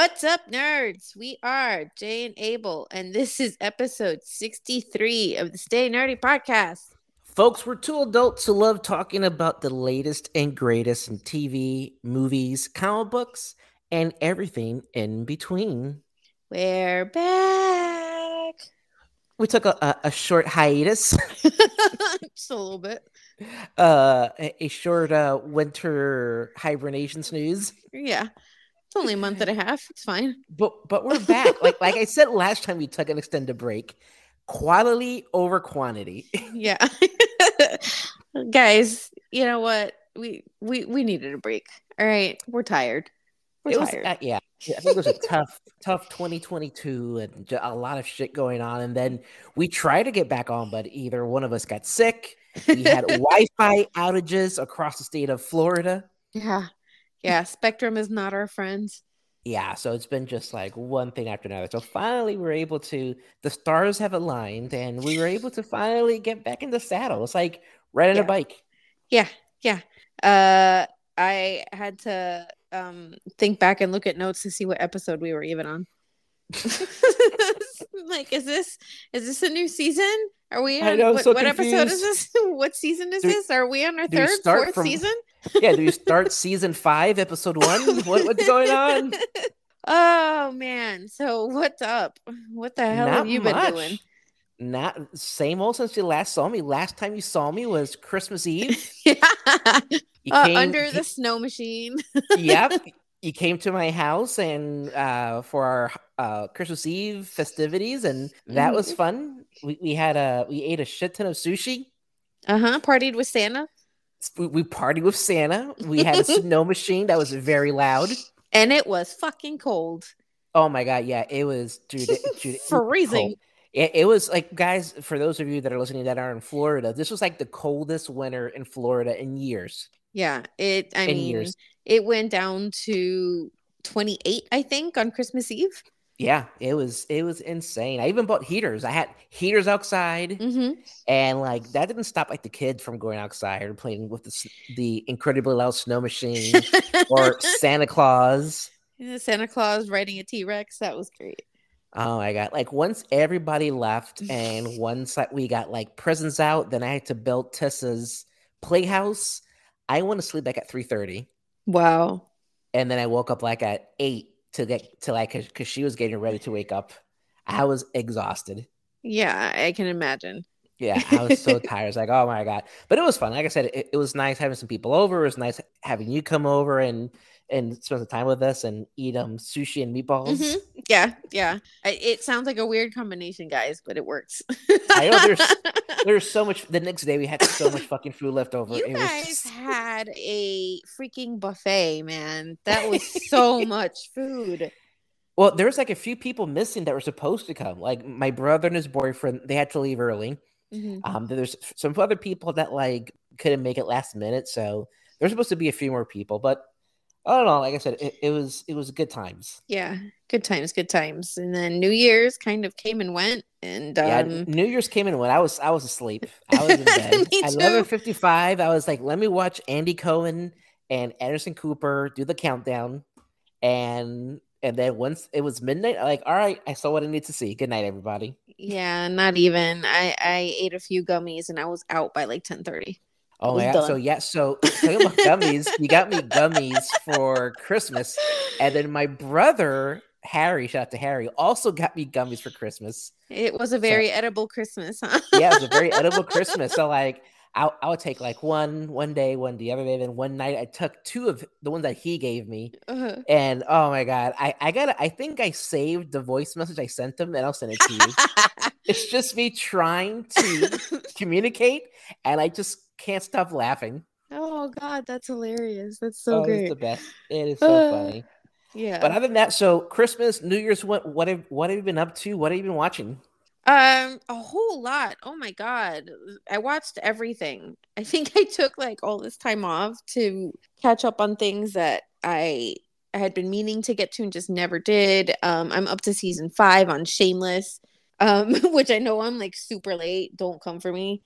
What's up, nerds? We are Jay and Abel, and this is episode 63 of the Stay Nerdy podcast. Folks, we're two adults who love talking about the latest and greatest in TV, movies, comic books, and everything in between. We're back. We took a, a, a short hiatus, Just a little bit. uh, a, a short uh, winter hibernation snooze. Yeah. It's only a month and a half. It's fine. But but we're back. like like I said last time, we took an extended break. Quality over quantity. Yeah. Guys, you know what? We we we needed a break. All right. We're tired. We're it was tired. uh, yeah, yeah, I think it was a tough tough 2022 and a lot of shit going on. And then we tried to get back on, but either one of us got sick. We had Wi-Fi outages across the state of Florida. yeah. Yeah. Spectrum is not our friends. Yeah, so it's been just like one thing after another. So finally, we're able to. The stars have aligned, and we were able to finally get back in the saddle. It's like riding Yeah. a bike. Yeah, yeah. Uh I had to um think back and look at notes to see what episode we were even on. like is this is this a new season? Are we on know, what, so what episode is this? what season is Do- this? Are we on our third, fourth from- season? Yeah, do we start season five, episode one? What, what's going on? Oh man. So what's up? What the hell have you been doing? Not same old since you last saw me. Last time you saw me was Christmas Eve. Yeah. You Uh, came- under the snow machine. yep. You came to my house and uh, for our uh, Christmas Eve festivities, and that was Mhm. fun. We, we had a we ate a shit ton of sushi. Uh-huh. Partied with Santa. We, we partied with Santa. We had a snow machine that was very loud. And it was fucking cold. Oh my god, yeah, it was dude, dude Freezing. It, it was like guys, for those of you that are listening that are in Florida, this was like the coldest winter in Florida in years. Yeah, it. I In mean, years. it went down to twenty eight, I think, on Christmas Eve. Yeah, it was it was insane. I even bought heaters. I had heaters outside, Mm-hmm. and like that didn't stop like the kids from going outside or playing with the the incredibly loud snow machine or Santa Claus. Santa Claus riding a T Rex. That was great. Oh my god! Like once everybody left, and once like, we got like presents out, then I had to build Tessa's playhouse. I went to sleep like at three thirty, Wow. and then I woke up like at eight to get to like because she was getting ready to wake up. I was exhausted. Yeah, I can imagine. Yeah, I was so tired. It's like, oh my god! But it was fun. Like I said, it, it was nice having some people over. It was nice having you come over and and spend some time with us and eat um sushi and meatballs. Mhm. Yeah, yeah. I, it sounds like a weird combination, guys, but it works. I know there's There's so much. The next day we had so much fucking food left over. You it was guys just- had a freaking buffet, man. That was so much food. well, there was like a few people missing that were supposed to come. Like my brother and his boyfriend, they had to leave early. Mhm. Um, there's some other people that like couldn't make it last minute, so there's supposed to be a few more people. But I don't know. Like I said, it, it was it was good times. Yeah, good times, good times. And then New Year's kind of came and went, and um, yeah, New Year's came and went. I was I was asleep. I was in bed. At too. 11:55, I was like, let me watch Andy Cohen and Anderson Cooper do the countdown, and and then once it was midnight, I'm like, all right, I saw what I need to see. Good night, everybody. yeah, not even. I I ate a few gummies, and I was out by like ten thirty. Oh my god! So done. yeah, so talking about gummies, you got me gummies for Christmas, and then my brother Harry, shout out to Harry, also got me gummies for Christmas. It was a very edible Christmas, huh? Yeah, it was a very edible Christmas. So like, I I would take like one one day, one the other day, then one night I took two of the ones that he gave me, Uh-huh. and oh my god, I I got I think I saved the voice message I sent him, and I'll send it to you. it's just me trying to communicate, and I just can't stop laughing. oh God, that's hilarious. That's so oh, it's great. the best. It is so Uh, funny. Yeah. But other than that, so Christmas, New Year's, what what have what have you been up to? What have you been watching? Um, a whole lot. Oh my God. I watched everything. I think I took like all this time off to catch up on things that I I had been meaning to get to and just never did. Um, I'm up to season five on Shameless, um, which I know I'm like super late. Don't come for me.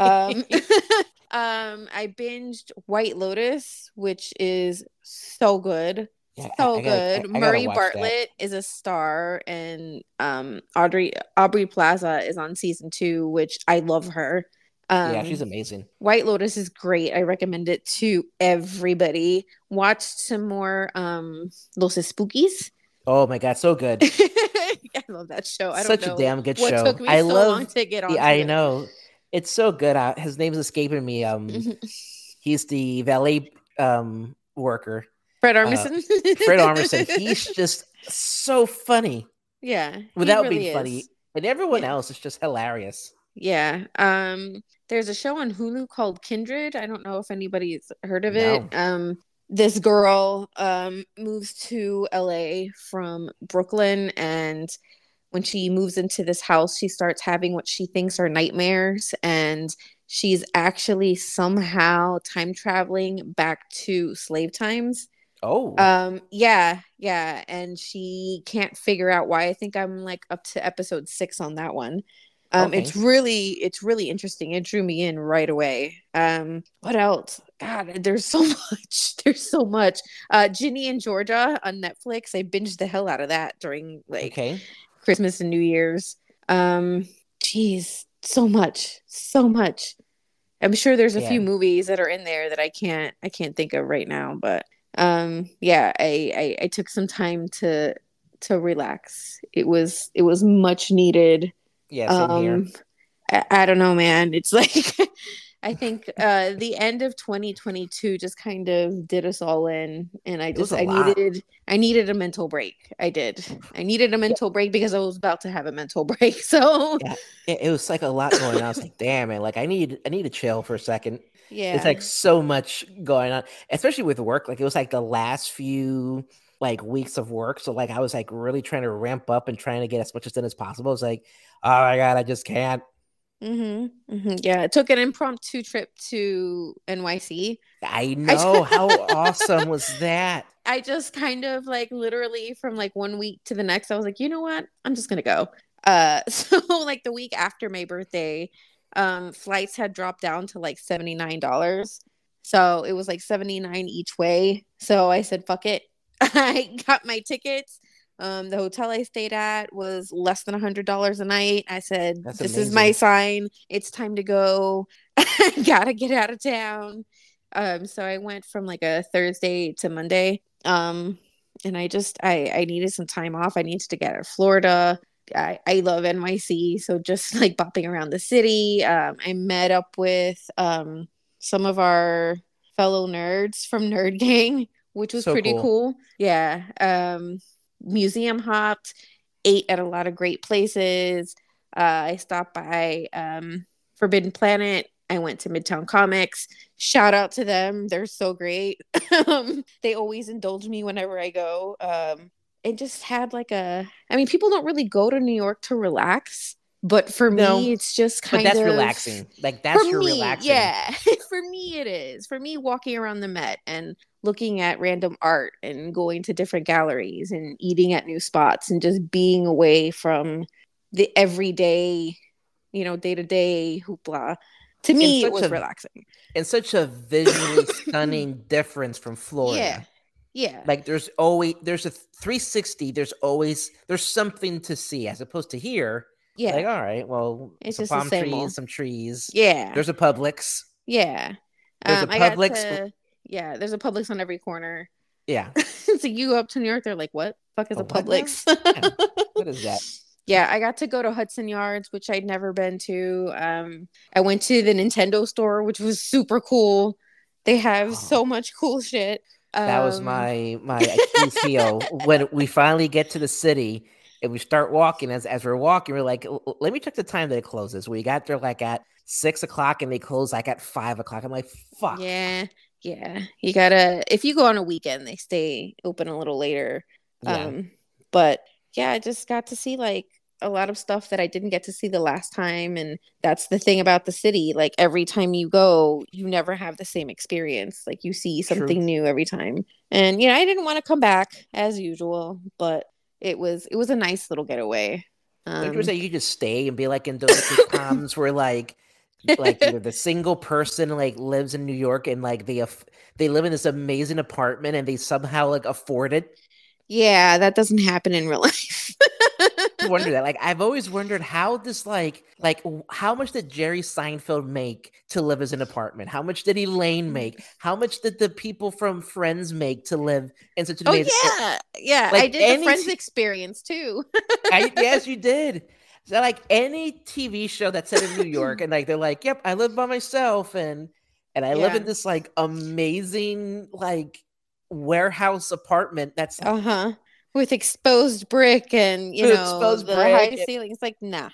Um, um, I binged White Lotus, which is so good. Yeah, I- so I gotta- I- good. I Murray. Bartlett is a star, and um, Audrey Aubrey Plaza is on season two, which I love her. Um, yeah, she's amazing. White Lotus is great. I recommend it to everybody. Watch some more um, Los Espookys. Oh my god, so good. I love that show. I don't Such a damn good show. took me I so love. long to get on. Yeah, I know. It's so good. Uh, his name's escaping me. Um, he's the valet um worker, Fred Armisen. Fred Armisen. He's just so funny yeah, without really being funny, and everyone Yeah. else is just hilarious. Yeah. Um there's a show on Hulu called Kindred. I don't know if anybody's heard of it. Um this girl um moves to LA from Brooklyn and when she moves into this house she starts having what she thinks are nightmares and she's actually somehow time traveling back to slave times. Oh, Um yeah, yeah, and she can't figure out why. I think I'm like up to episode 6 on that one. Um Okay. it's really it's really interesting. It drew me in right away. Um what else? God, there's so much. There's so much. Uh Ginny and Georgia on Netflix. I binged the hell out of that during like okay. Christmas and New Year's. Um geez, so much. So much. I'm sure there's a few movies that are in there that I can't I can't think of right now, but um yeah, I, I I took some time to to relax. It was it was much needed. Yeah. Um I, I don't know, man. It's like I think uh the end of 2022 just kind of did us all in and I just I lot. needed I needed a mental break. I did. I needed a mental break because I was about to have a mental break. So Yeah, it, it was like a lot going on. I was like, damn man, like I need I need to chill for a second. Yeah. It's like so much going on, especially with work. Like it was like the last few like weeks of work. So like I was like really trying to ramp up and trying to get as much as done as possible. It's like, oh my god, I just can't. Mm-hmm, hmm Yeah, I took an impromptu trip to NYC. I know how awesome was that. I just kind of like literally from like one week to the next, I was like, you know what? I'm just gonna go. Uh, so like the week after my birthday, um, flights had dropped down to like seventy nine dollars. So it was like seventy nine each way. So I said, fuck it. I got my tickets. Um, the hotel I stayed at was less than a hundred dollars a night. I said, That's "This is my sign. It's time to go. Gotta get out of town." Um, so I went from like a Thursday to Monday. Um, and I just I I needed some time off. I needed to get out of Florida. I, I love NYC, so just like bopping around the city. Um, I met up with um some of our fellow nerds from Nerd Gang, which was So pretty cool. cool. Yeah. Um, museum hopped, ate at a lot of great places. Uh, I stopped by um, Forbidden Planet. I went to Midtown Comics. Shout out to them. They're so great. um, they always indulge me whenever I go. Um, and just had like a, I mean, people don't really go to New York to relax, but for No, me, it's just kind But that's of relaxing. Like that's for your me, relaxing. Yeah, for me it is. For me, walking around the Met and looking at random art and going to different galleries and eating at new spots and just being away from the everyday, you know, day to day hoopla. To me, it was a- relaxing. And such a visually stunning difference from Florida. Yeah, yeah, Like there's always there's a 360. There's always there's something to see as opposed to here. yeah, Like all right, well, It's some just the palm same trees, old. some trees. yeah. There's a Publix. yeah. there's a Um, got Publix- to- yeah, there's a Publix on every corner. Yeah. so you go up to New York, they're like, "What fuck is A a what? Publix?" What is that? Yeah, I got to go to Hudson Yards, which I'd never been to. Um, I went to the Nintendo store, which was super cool. They have Oh. so much cool shit. That was Um, my my Achilles heel when we finally get to the city and we start walking. As as we're walking, we're like, let me check the time that it closes. We got there like at six o'clock and they close like at five o'clock. I'm like, fuck. Yeah, yeah. You gotta if you go on a weekend, they stay open a little later. Yeah. Um, but yeah, I just got to see like a lot of stuff that I didn't get to see the last time, and that's the thing about the city. Like every time you go, you never have the same experience. Like you see True. something new every time. And you know, I didn't want to come back as usual, but it was it was a nice little getaway. Like Um, you said, you could just stay and be like in those sitcoms where like like either the single person like lives in New York and like they aff- they live in this amazing apartment and they somehow like afford it. Yeah, that doesn't happen in real life. I wonder that. Like I've always wondered how this like like how much did Jerry Seinfeld make to live as an apartment? How much did Elaine make? How much did the people from Friends make to live in such an oh amazing? yeah, yeah. I did any the Friends experience too. I, yes, you did. So like any TV show that's set in New York, and like they're like, "Yep, I live by myself," and and I live in this like amazing like warehouse apartment that's Uh huh. With exposed brick and you With know exposed the brick high ceilings. Like nah.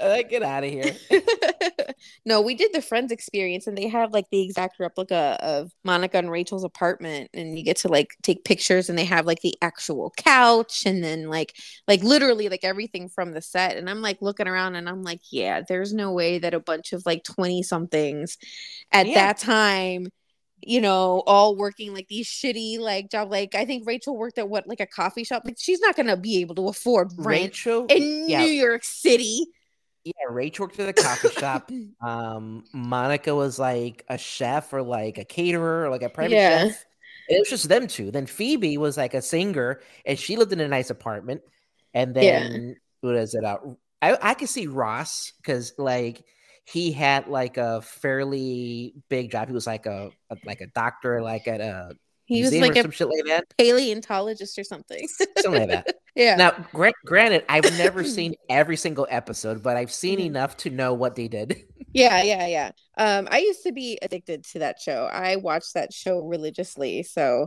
like get out of here. no, we did the Friends experience, and they have like the exact replica of Monica and Rachel's apartment, and you get to like take pictures, and they have like the actual couch, and then like like literally like everything from the set. And I'm like looking around, and I'm like, yeah, there's no way that a bunch of like twenty somethings at Yeah. that time. You know, all working like these shitty like job. Like I think Rachel worked at what like a coffee shop. Like she's not gonna be able to afford rent Rachel, in yeah. New York City. yeah, Rachel worked at a coffee shop. Um, Monica was like a chef or like a caterer or like a private Yeah. chef. It was just them two. Then Phoebe was like a singer, and she lived in a nice apartment. And Yeah. then what is it? Uh, I I could see Ross because like he had like a fairly big job. He was like a, a- like a doctor, like at a He was like or a some shit like that. paleontologist or something. Something like that. yeah. Now, gra- granted, I've never seen every single episode, but I've seen Mhm. enough to know what they did. Yeah, yeah, yeah. Um, I used to be addicted to that show. I watched that show religiously. So,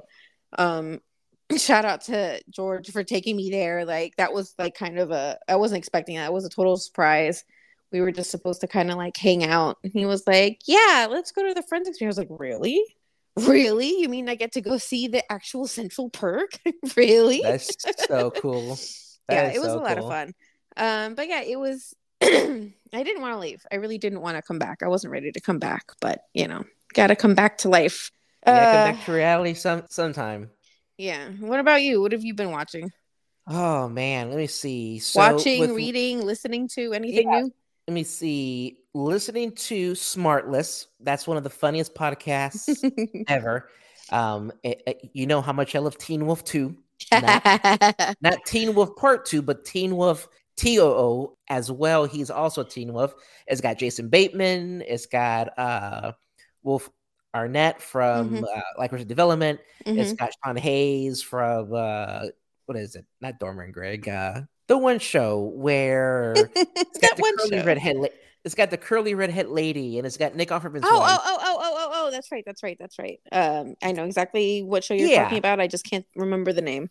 um, shout out to George for taking me there. Like that was like kind of a I wasn't expecting that. It was a total surprise. We were just supposed to kind of like hang out. And he was like, "Yeah, let's go to the friends experience." I was like, "Really? Really? You mean I get to go see the actual Central Perk? really?" That's so cool. That yeah, it was so a lot cool. of fun. Um, but yeah, it was. I didn't want to leave. I really didn't want to come back. I wasn't ready to come back, but you know, got to come back to life. Yeah, come Uh, back to reality some sometime. yeah. What about you? What have you been watching? Oh man, let me see. So watching, with- reading, listening to anything Yeah. new? Let me see. Listening to Smartless. That's one of the funniest podcasts ever. Um, it- it- you know how much I love Teen Wolf 2. Not Teen Wolf Part 2, but Teen Wolf TOO as well. He's also Teen Wolf. It's got Jason Bateman. It's got uh, Will Arnett from Mhm. uh, Like Richard Development. It's Mhm. got Sean Hayes from uh, what is it? Not Dormer and Greg. Uh, the one show where it's got that the one curly show. redhead. La- it's got the curly redhead lady, and it's got Nick Offerman's Oh, wife. oh, oh, oh, oh, oh, oh, that's right. That's right. That's right. Um, I know exactly what show you're Yeah. talking about. I just can't remember the name.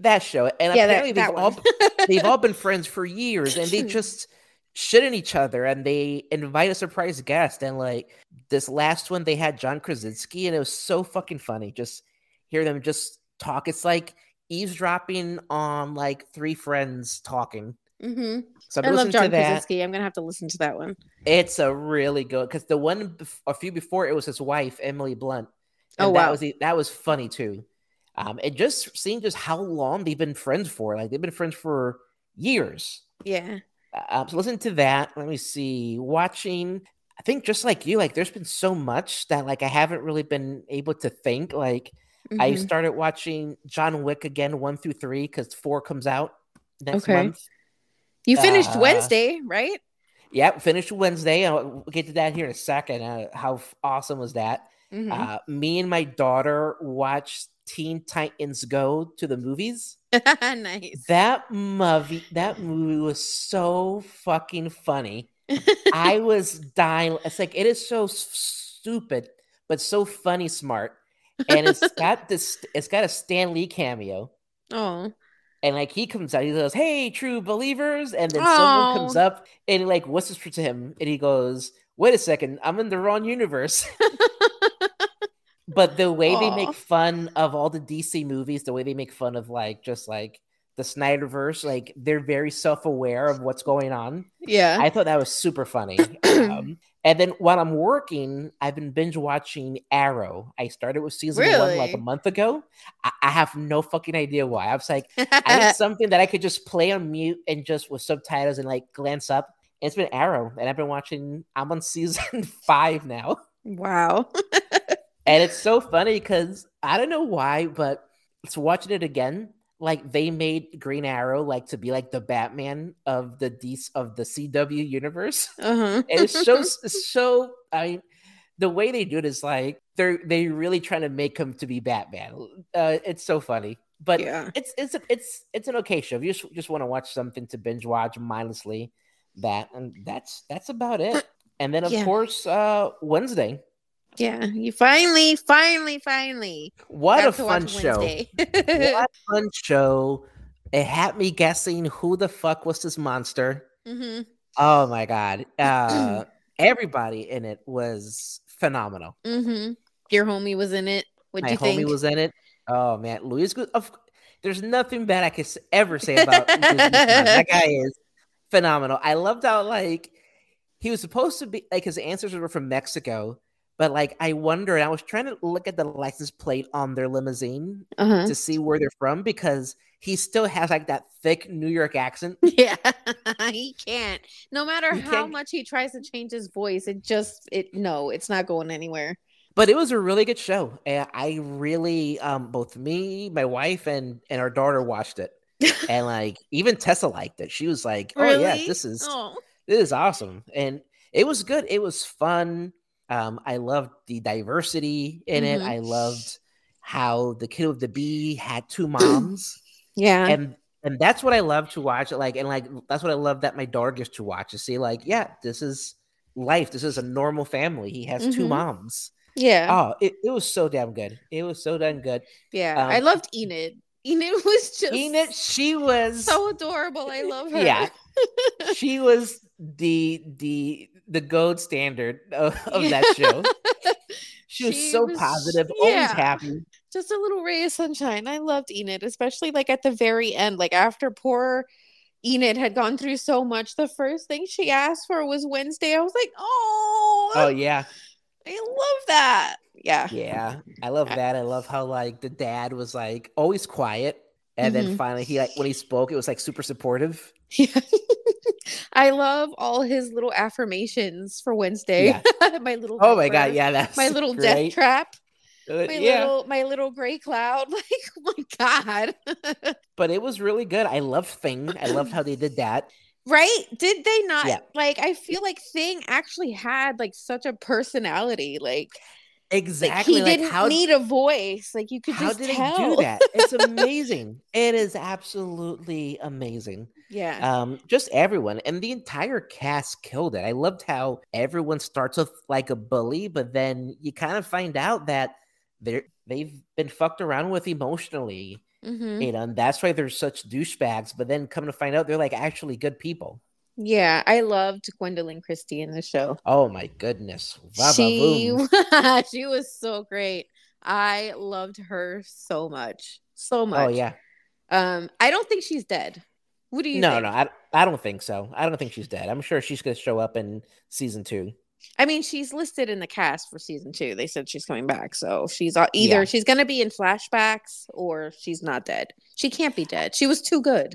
That show, and yeah, apparently that, that they've all they've all been friends for years and they just shit in each other and they invite a surprise guest and like this last one they had john krasinski and it was so fucking funny just hear them just talk it's like eavesdropping on like three friends talking Mm-hmm. so I love John to that Krasinski. I'm gonna have to listen to that one. it's a really good because the one bef- a few before it was his wife emily blunt and Oh, that was that was funny too um and just seeing just how long they've been friends for like they've been friends for years Yeah. uh, so listen to that. Let me see. Watching, I think just like you, like there's been so much that like I haven't really been able to think. Like I Mhm. started watching John Wick again, one through three, because four comes out next Okay. month. You finished uh, Wednesday, right? Yep, finished Wednesday. I'll we'll get to that here in a second. Uh, how awesome was that? Mhm. Uh, me and my daughter watched Teen Titans Go to the movies. nice. That movie, that movie was so fucking funny. I was dying. It's like it is so stupid, but so funny, smart. And it's got this. It's got a Stan Lee cameo, oh. and like he comes out, he goes, "Hey, true believers," and then someone comes oh. up and like whispers to him, and he goes, "Wait a second, I'm in the wrong universe." but the way they make fun of all the DC movies, the way they make fun of like just like the Snyderverse, like they're very self-aware of what's going on. Yeah. I thought that was super funny. um, and then while I'm working, I've been binge watching Arrow. I started with season one like a month ago. I, I have no fucking idea why. I was like, I need something that I could just play on mute and just with subtitles and like glance up. It's been Arrow, and I've been watching. I'm on season five now, Wow. and it's so funny because I don't know why, but it's watching it again. Like they made Green Arrow like to be like the Batman of the DC of the CW universe. Uh-huh. and it's so so I mean, the way they do it is like they're they really trying to make him to be Batman. Uh, it's so funny, but yeah. it's it's it's it's an okay show. If you just just want to watch something to binge watch mindlessly, that and that's that's about it. And then of Yeah. course uh Wednesday. Yeah. You finally, finally, finally What a fun show! What a fun show! It had me guessing who the fuck was this monster. hmm Oh my god! Uh, everybody in it was phenomenal. hmm Your homie was in it. What'd My you homie think? was in it. Oh man, Luis. Gu- Of, there's nothing bad I could ever say about that guy is phenomenal. I loved how like he was supposed to be like his answers were from Mexico, but like I wonder. I was trying to look at the license plate on their limousine uh-huh. to see where they're from because he still has like that thick New York accent. Yeah, he can't. No matter He how can't- much he tries to change his voice, it just it no, it's not going anywhere. But it was a really good show. And I really um both me, my wife, and and our daughter watched it. And like even Tessa liked it. She was like, Oh yeah, this is Oh, this is awesome. And it was good. It was fun. Um, I loved the diversity in it. Mhm. I loved how the kid with the bee had two moms. yeah. and and that's what I love to watch. Like, and like that's what I love that my daughter gets to watch to see, like, yeah, this is life. This is a normal family. He has two Mhm. moms. yeah. Oh, it, it was so damn good. It was so damn good. yeah. um, I loved Enid. Enid was just Enid, she was so adorable. I love her. Yeah. she was the the the gold standard of, of that show. She was She so was- positive, always happy. Just a little ray of sunshine. I loved Enid, especially like at the very end, like after poor Enid had gone through so much. The first thing she asked for was Wednesday. I was like, oh, Oh yeah, I love that. Yeah. yeah. I love that. I love how like the dad was like always quiet, and then Mhm. finally he like when he spoke, it was like super supportive. Yeah. I love all his little affirmations for Wednesday. my little Oh my god, yeah, that's My little death trap. Uh, My yeah, little my little gray cloud. Like, oh my god. but it was really good. I love Thing. I loved how they did that. right? Did they not Yeah. like I feel like Thing actually had like such a personality. Like, like Exactly. he like didn't how need a voice. Like you could how just did tell. they do that? It's amazing. it is absolutely amazing. yeah. um just everyone and the entire cast killed it i loved how everyone starts with like a bully but then you kind of find out that they're they've been fucked around with emotionally hmm you know and that's why they're such douchebags but then come to find out they're like actually good people Yeah. I loved Gwendoline Christie in the show. oh my goodness she she was so great. I loved her so much. So much. oh yeah Um, I don't think she's dead. What do you no think? no I, I don't think so i don't think she's dead i'm sure she's gonna show up in season two I mean, she's listed in the cast for season two. They said she's coming back, so she's either Yeah. she's going to be in flashbacks or she's not dead. She can't be dead. She was too good.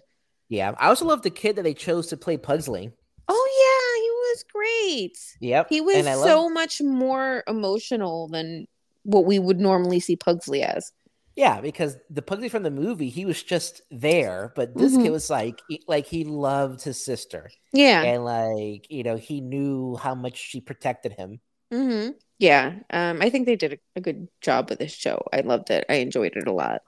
Yeah i also love the kid that they chose to play pugsley Oh yeah, he was great. yep He was love so much more emotional than what we would normally see Pugsley as. Yeah, because the Pugsley from the movie, he was just there, but this kid Mhm. was like, he- like he loved his sister, Yeah. and like you know, he knew how much she protected him. hmm Yeah. Um, I think they did a, a good job with this show. I loved it. I enjoyed it a lot.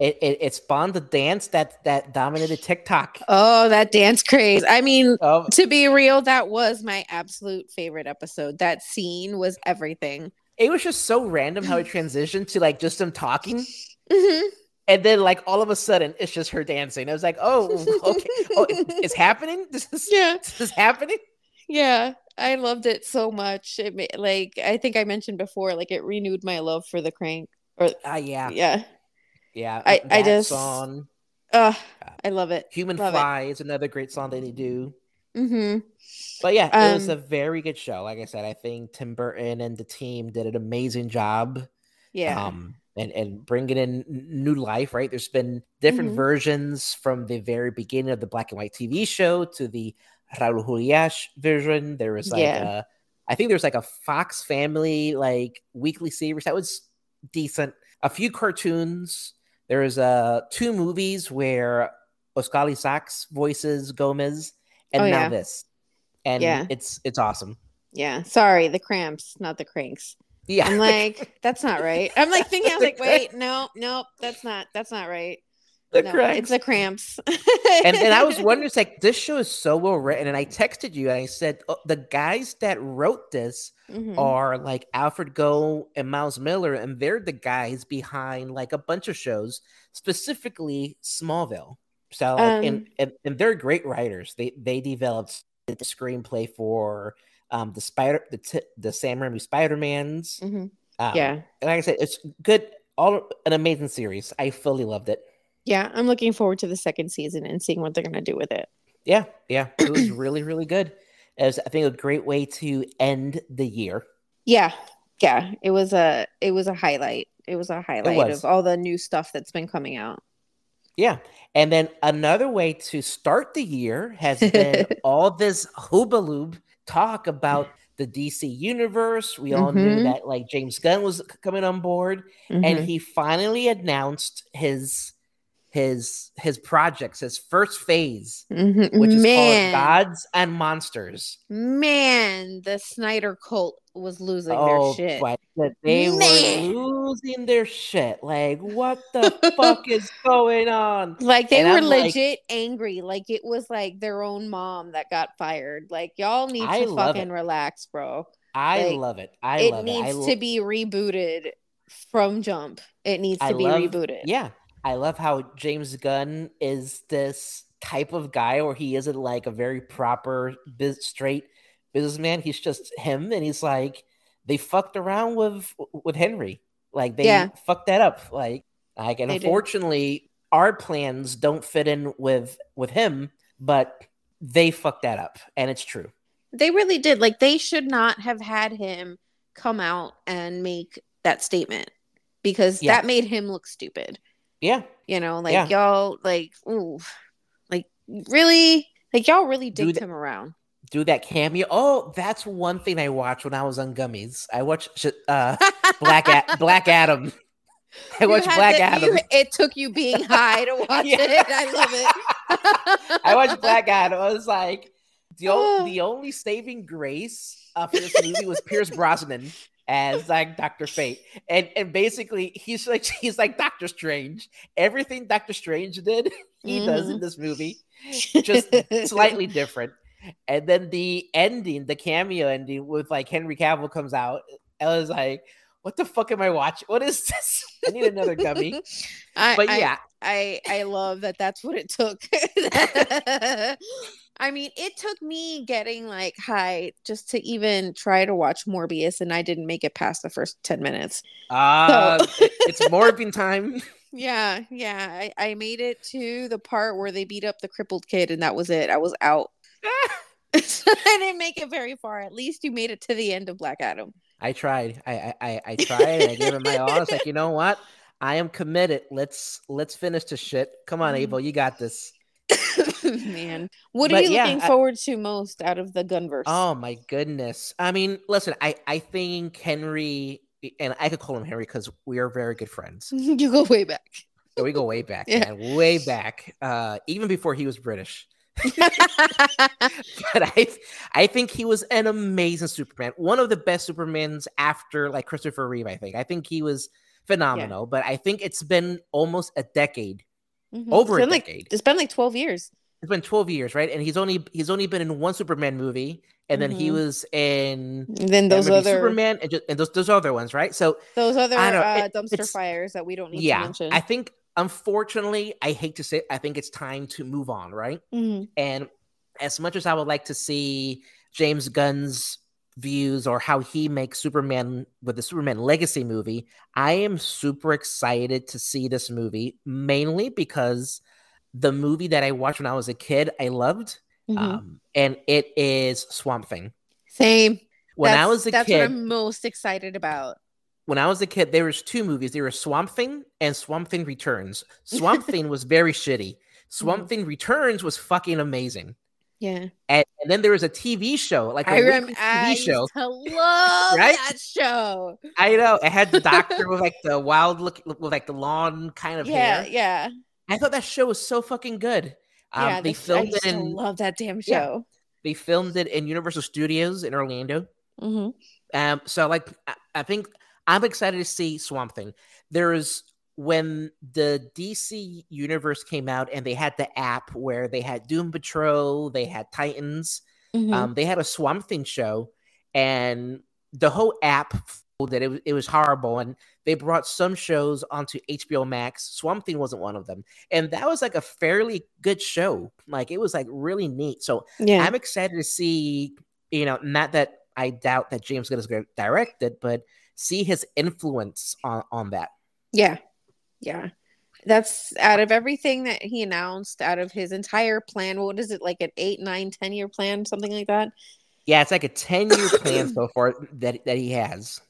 It it, it spawned the dance that that dominated TikTok. Oh, that dance craze. I mean, Oh, to be real, that was my absolute favorite episode. That scene was everything. it was just so random how it transitioned to like just them talking, hmm and then like all of a sudden it's just her dancing. I was like, oh, okay, oh, it- it's happening. This is Yeah. this is happening. Yeah. I loved it so much. It like I think I mentioned before, like it renewed my love for the crank. Or Ah, yeah, yeah. Yeah. I- I just- song, Uh I love it. "Human love. Fly" is another great song that they do. hmm But yeah, it was Um, a very good show. Like I said, I think Tim Burton and the team did an amazing job. Yeah. Um, and and bringing in new life. Right, there's been different Mhm. versions from the very beginning of the black and white TV show to the Raul Julia's version. There was like Yeah. a, I think there's like a Fox Family like weekly series that was decent. A few cartoons. There was uh two movies where Oscar Isaacs voices Gomez, and Oh, now yeah. this, and Yeah. it's it's awesome. Yeah. Sorry, the cramps, not the cranks. Yeah, I'm like, that's not right. I'm like thinking, I was like, wait, no, no, that's not, that's not right. The no, cranks. it's the cramps. and and I was wondering, it's like this show is so well written, and I texted you and I said oh, the guys that wrote this Mhm. are like Alfred Gough and Miles Millar, and they're the guys behind like a bunch of shows, specifically Smallville. So, like, Um, and, and and they're great writers. They they developed the screenplay for um the spider the t- the Sam Raimi Spider Mans. Mhm. Um, Yeah. and like I said, it's good. All an amazing series. I fully loved it. Yeah. I'm looking forward to the second season and seeing what they're going to do with it. Yeah, yeah, it was really, really good. It was, I think, a great way to end the year. Yeah. Yeah. It was a, it was a highlight. It was a highlight was. of all the new stuff that's been coming out. Yeah, and then another way to start the year has been all this hoobaloob talk about the DC universe. We all knew Mhm. that like James Gunn was coming on board, and Mhm. he finally announced his his his projects, his first phase, Mhm. which is man, called Gods and Monsters. man, the Snyder cult was losing Oh, their shit. but they Man. were losing their shit. Like, what the fuck is going on? Like they And were I'm like- legit angry. Like it was like their own mom that got fired. Like y'all need I to fucking it. relax, bro. I Like, love it. I it love needs it. I to be rebooted from jump. It needs to I be love- rebooted. Yeah, I love how James Gunn is this type of guy, where he isn't like a very proper, biz- straight businessman. He's just him, and he's like, they fucked around with with Henry. Like they Yeah. fucked that up. Like, like, and They did. unfortunately, our plans don't fit in with with him, but they fucked that up, and it's true. They really did. Like they should not have had him come out and make that statement because Yeah. that made him look stupid. Yeah, You know, like Yeah. y'all like ooh. Like really like y'all really dicked him around. do that cameo. Oh, that's one thing I watched when I was on gummies. I watched uh, Black A- Black Adam. I watched Black to- Adam. you- it took you being high to watch Yeah. it. I love it. I watched Black Adam. I was like, the, o- Oh. the only saving grace of this movie was Pierce Brosnan as like Doctor Fate, and and basically he's like he's like Doctor Strange. Everything Doctor Strange did, he does in mm-hmm. this movie, just slightly different. And then the ending, the cameo ending with like Henry Cavill comes out. I was like, what the fuck am I watching? What is this? I need another gummy. I, But I- yeah, I I love that that's what it took. I mean, it took me getting like high just to even try to watch Morbius, and I didn't make it past the first 10 minutes. uh, it- it's Morbin time. Yeah, yeah. I, I made it to the part where they beat up the crippled kid, and that was it. I was out. I didn't make it very far. At least you made it to the end of Black Adam. I tried. I I I, tried. I gave it my all. I was like, you know what? I am committed. Let's let's finish this shit. Come on, Mhm. Abel, you got this. Man, what are But you yeah, looking I- forward to most out of the Gunverse? Oh my goodness. I mean, listen, I I think Henry and I could call him Henry because we are very good friends. you go way back. So we go way back, Yeah. man, way back. Uh, even before he was British. but I I think he was an amazing Superman. One of the best Supermans after like Christopher Reeve, I think. I think he was phenomenal, but I think it's been almost a decade, Mhm. over a been like decade. it's been like 12 years. It's been 12 years, right? And he's only he's only been in one Superman movie and then he Mhm. was in And then those other Superman and, just, and those those other ones, right? So those other I don't- uh, it- dumpster fires that we don't need to yeah, mention. I think unfortunately, I hate to say, it, I think it's time to move on, right? Mhm. And as much as I would like to see James Gunn's views or how he makes Superman with the Superman Legacy movie, I am super excited to see this movie, mainly because the movie that I watched when I was a kid, I loved, Mhm. um, and it is Swamp Thing. Same. When I was a that's what kid, I'm most excited about. when I was a kid, there was two movies. There was Swamp Thing and Swamp Thing Returns. Swamp Thing was very shitty. Swamp Mhm. Thing Returns was fucking amazing. Yeah. And, and then there was a TV show, like a I remember weekly I TV show. to love Right? that show. I know it had the doctor with like the wild look, with like the lawn kind of Yeah, hair. yeah. I thought that show was so fucking good. Um, yeah, they filmed it in love that damn Yeah. show. they filmed it in Universal Studios in Orlando. hmm Um, so like I, I think I'm excited to see Swamp Thing. There's when the DC universe came out and they had the app where they had Doom Patrol, they had Titans, Mm-hmm. um, they had a Swamp Thing show, and the whole app that it was it was horrible. And they brought some shows onto HBO Max. Swamp Thing wasn't one of them, and that was like a fairly good show. Like it was like really neat. So yeah. I'm excited to see, you know, not that I doubt that James Gunn is going to direct it, but see his influence on on that. Yeah. Yeah. That's out of everything that he announced, out of his entire plan. What is it, like an eight, nine, 10 year plan, something like that? Yeah, it's like a 10 year plan so far that that he has.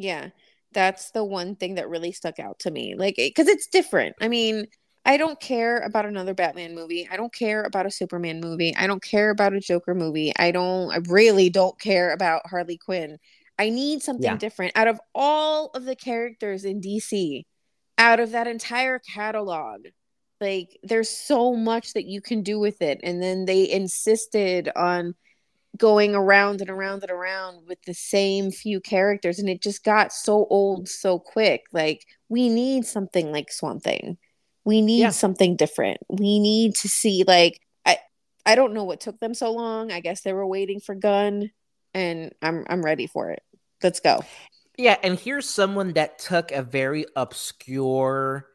Yeah. That's the one thing that really stuck out to me. Like, because it's different. I mean, I don't care about another Batman movie. I don't care about a Superman movie. I don't care about a Joker movie. I don't, I really don't care about Harley Quinn. I need something Yeah. different out of all of the characters in DC, out of that entire catalog. Like, there's so much that you can do with it. And then they insisted on going around and around and around with the same few characters. And it just got so old so quick. Like, we need something like Swamp Thing. We need Yeah. something different. We need to see, like, I, I don't know what took them so long. I guess they were waiting for Gunn and I'm I'm ready for it. Let's go. Yeah, and here's someone that took a very obscure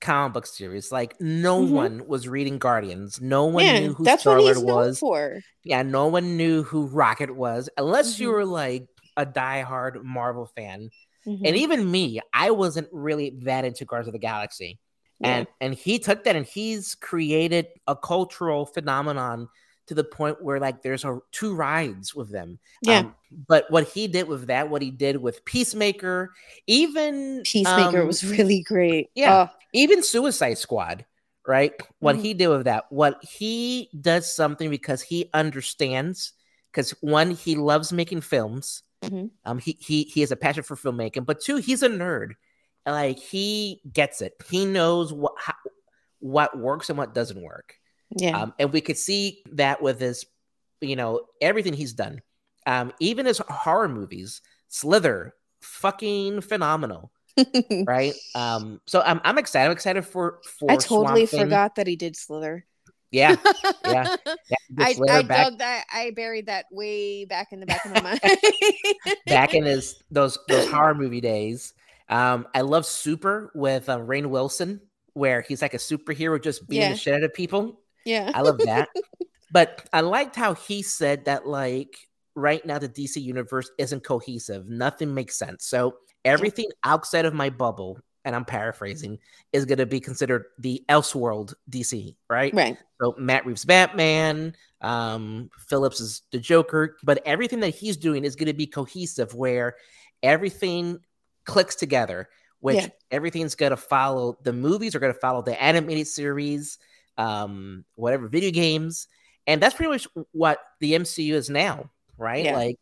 comic book series. Like no Mhm. one was reading Guardians. No one yeah, knew who that's Star what Lord was. for. Yeah, no one knew who Rocket was, unless you Mhm. were like a diehard Marvel fan. Mhm. And even me, I wasn't really that into Guardians of the Galaxy. Yeah. and and he took that and he's created a cultural phenomenon to the point where like there's a two rides with them Yeah. Um, but what he did with that what he did with peacemaker even Peacemaker um, was really great. yeah. Oh, even suicide squad right what Mhm. he did with that what he does something because he understands because one he loves making films Mhm. um he, he he has a passion for filmmaking but two he's a nerd like he gets it he knows what how, what works and what doesn't work yeah. um and we could see that with his you know everything he's done um even his horror movies slither fucking phenomenal right um so i'm, I'm excited i'm excited for for I totally Swamp Thing. forgot that he did Slither. yeah yeah, yeah I, I dug that. I buried that way back in the back of my mind. back in his those those horror movie days um i love super with uh, rainn wilson where he's like a superhero just beating Yeah. the shit out of people yeah. I love that. but I liked how he said that like right now the DC universe isn't cohesive. Nothing makes sense. So everything outside of my bubble, and I'm paraphrasing, is gonna be considered the Elseworld DC, right? Right. So Matt Reeves Batman, um, Phillips is the Joker, but everything that he's doing is gonna be cohesive where everything clicks together, which Yeah. everything's gonna follow the movies are gonna follow the animated series um whatever video games. And that's pretty much what the mcu is now right? Yeah. like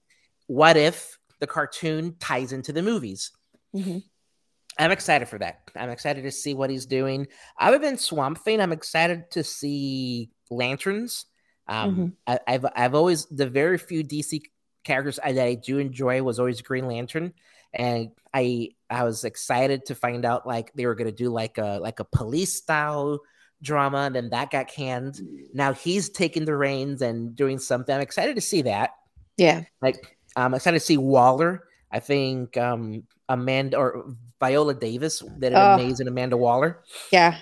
what if the cartoon ties into the movies? Mhm. i'm excited for that. I'm excited to see what he's doing. Other than swamp thing i'm excited to see lanterns. Um Mm-hmm. I, i've i've always the very few dc characters I, that i do enjoy was always green lantern. And i i was excited to find out like they were going to do like a like a police style drama and then that got canned now he's taking the reins and doing something i'm excited to see that Yeah. like i'm excited to see waller i think um amanda or viola davis did an Oh. amazing amanda waller Yeah.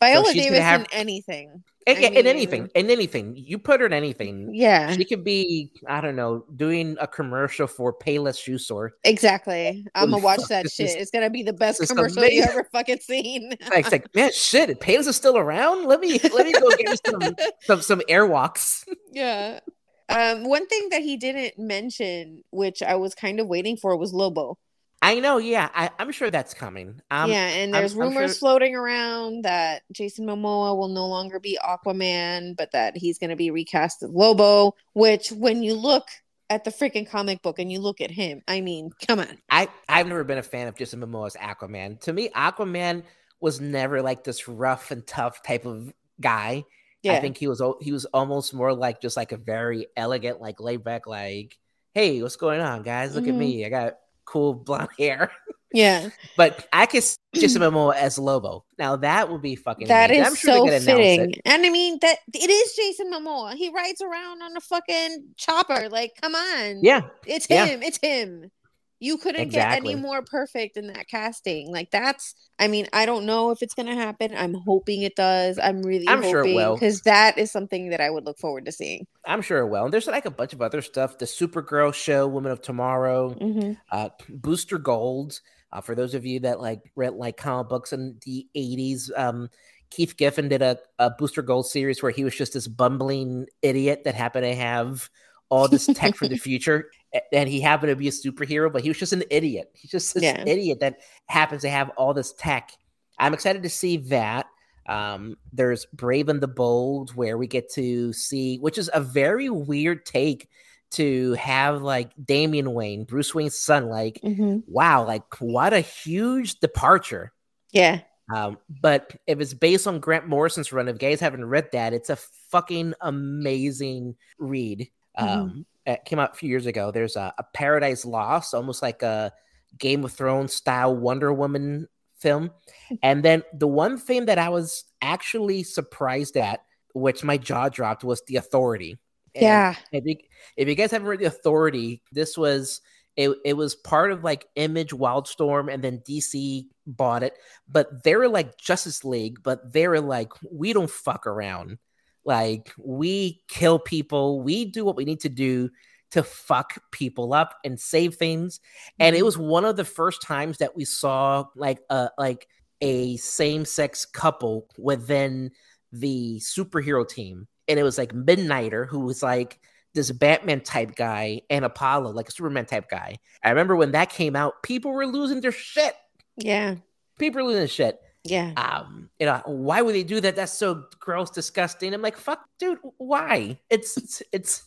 Viola gonna Davis have- in anything. In, I in anything in anything you put her in anything Yeah. she could be i don't know doing a commercial for payless shoe store Exactly. I'm gonna watch that shit. is- it's gonna be the best commercial you ever fucking seen. it's like man shit payless is still around let me let me go get some some, some airwalks yeah. Um, one thing that he didn't mention, which I was kind of waiting for, was Lobo. I know, yeah. I, am sure that's coming. Um, yeah, and there's I'm, rumors I'm sure... floating around that Jason Momoa will no longer be Aquaman, but that he's going to be recast as Lobo. Which, when you look at the freaking comic book and you look at him, I mean, come on. I I've never been a fan of Jason Momoa's Aquaman. To me, Aquaman was never like this rough and tough type of guy. Yeah. I think he was he was almost more like just like a very elegant, like laid back, like, hey, what's going on, guys? Look mm-hmm. at me. I got cool blonde hair. Yeah. but I can Jason Momoa as Lobo. Now that would be fucking That amazing. is sure so fitting. And I mean that it is Jason Momoa. He rides around on a fucking chopper. Like, come on. Yeah. It's him. Yeah. It's him. You couldn't exactly. get any more perfect in that casting. Like that's I mean, I don't know if it's gonna happen. I'm hoping it does. I'm really I'm hoping sure it will. because that is something that I would look forward to seeing. I'm sure it will. And there's like a bunch of other stuff. The Supergirl show, Women of Tomorrow, mm-hmm. uh, Booster Gold. Uh, for those of you that like read like comic books in the 80s, um, Keith Giffen did a, a Booster Gold series where he was just this bumbling idiot that happened to have all this tech for the future and he happened to be a superhero but he was just an idiot he's just this yeah. idiot that happens to have all this tech i'm excited to see that um, there's brave and the bold where we get to see which is a very weird take to have like damian wayne bruce wayne's son like mm-hmm. wow like what a huge departure yeah um, but if it's based on Grant Morrison's run, if guys haven't read that, it's a fucking amazing read. Mm-hmm. Um, it came out a few years ago. There's a, a, Paradise Lost, almost like a Game of Thrones style Wonder Woman film. And then the one thing that I was actually surprised at, which my jaw dropped, was The Authority. And yeah. If you, if you guys haven't read The Authority, this was it, it was part of like Image Wildstorm, and then DC bought it. But they were like Justice League, but they were like, we don't fuck around. Like we kill people, we do what we need to do to fuck people up and save things. And it mm-hmm. was one of the first times that we saw like a like a same-sex couple within the superhero team. And it was like Midnighter, who was like this Batman type guy, and Apollo, like a Superman type guy. I remember when that came out, people were losing their shit. Yeah. People were losing their shit. Yeah. Um, you know, why would they do that? That's so gross, disgusting. I'm like, fuck, dude, why? It's it's, it's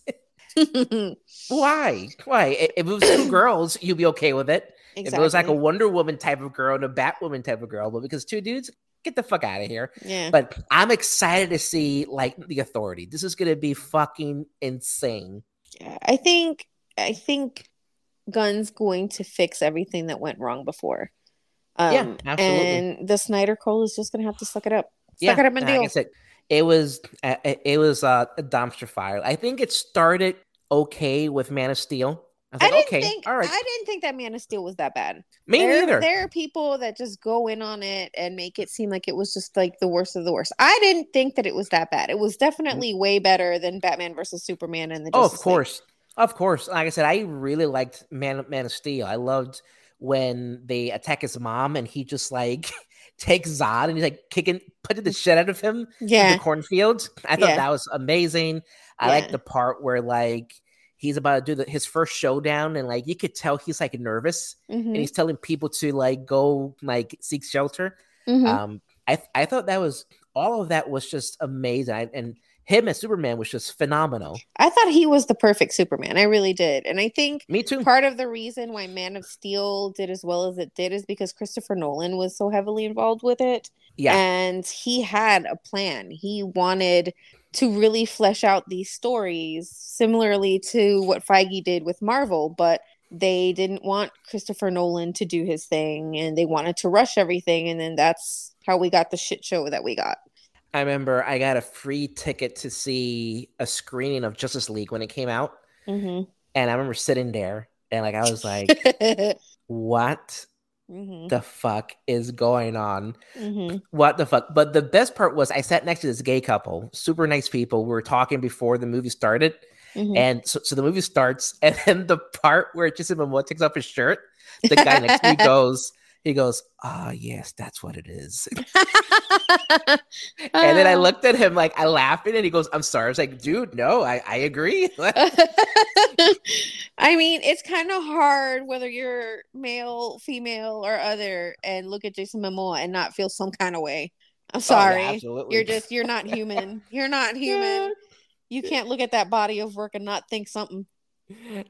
why? Why? If it was two girls, you'd be okay with it. Exactly. If it was like a Wonder Woman type of girl and a Batwoman type of girl, but because two dudes, get the fuck out of here. Yeah. But I'm excited to see like the authority. This is gonna be fucking insane. Yeah, I think I think Gunn's going to fix everything that went wrong before. Um, yeah, absolutely. And the Snyder Cult is just gonna have to suck it up. Suck yeah, it up and deal. Like said, it was uh, it was uh, a dumpster fire. I think it started okay with Man of Steel. I, I didn't okay, think all right. I didn't think that Man of Steel was that bad. Me there, neither. There are people that just go in on it and make it seem like it was just like the worst of the worst. I didn't think that it was that bad. It was definitely way better than Batman versus Superman and the. Justice oh, of course, League. of course. Like I said, I really liked Man Man of Steel. I loved when they attack his mom and he just like takes Zod and he's like kicking, putting the shit out of him yeah. in the cornfield. I thought yeah. that was amazing. I yeah. like the part where like he's about to do the, his first showdown and like you could tell he's like nervous mm-hmm. and he's telling people to like go like seek shelter. Mm-hmm. Um, I I thought that was all of that was just amazing. I, and him as Superman was just phenomenal. I thought he was the perfect Superman. I really did. And I think me too. Part of the reason why Man of Steel did as well as it did is because Christopher Nolan was so heavily involved with it. Yeah. And he had a plan. He wanted to really flesh out these stories similarly to what Feige did with Marvel, but they didn't want Christopher Nolan to do his thing and they wanted to rush everything and then that's how we got the shit show that we got. I remember I got a free ticket to see a screening of Justice League when it came out. Mm-hmm. And I remember sitting there and like I was like, what mm-hmm. the fuck is going on? Mm-hmm. What the fuck? But the best part was I sat next to this gay couple, super nice people. We were talking before the movie started. Mm-hmm. And so, so the movie starts, and then the part where Jason Momoa takes off his shirt, the guy next to me goes, he goes, Ah, oh, yes, that's what it is. and then I looked at him like I laughed and he goes, I'm sorry. I was like, dude, no, I, I agree. I mean, it's kind of hard whether you're male, female, or other, and look at Jason Momoa and not feel some kind of way. I'm sorry, Oh, you're just you're not human. You're not human. You can't look at that body of work and not think something.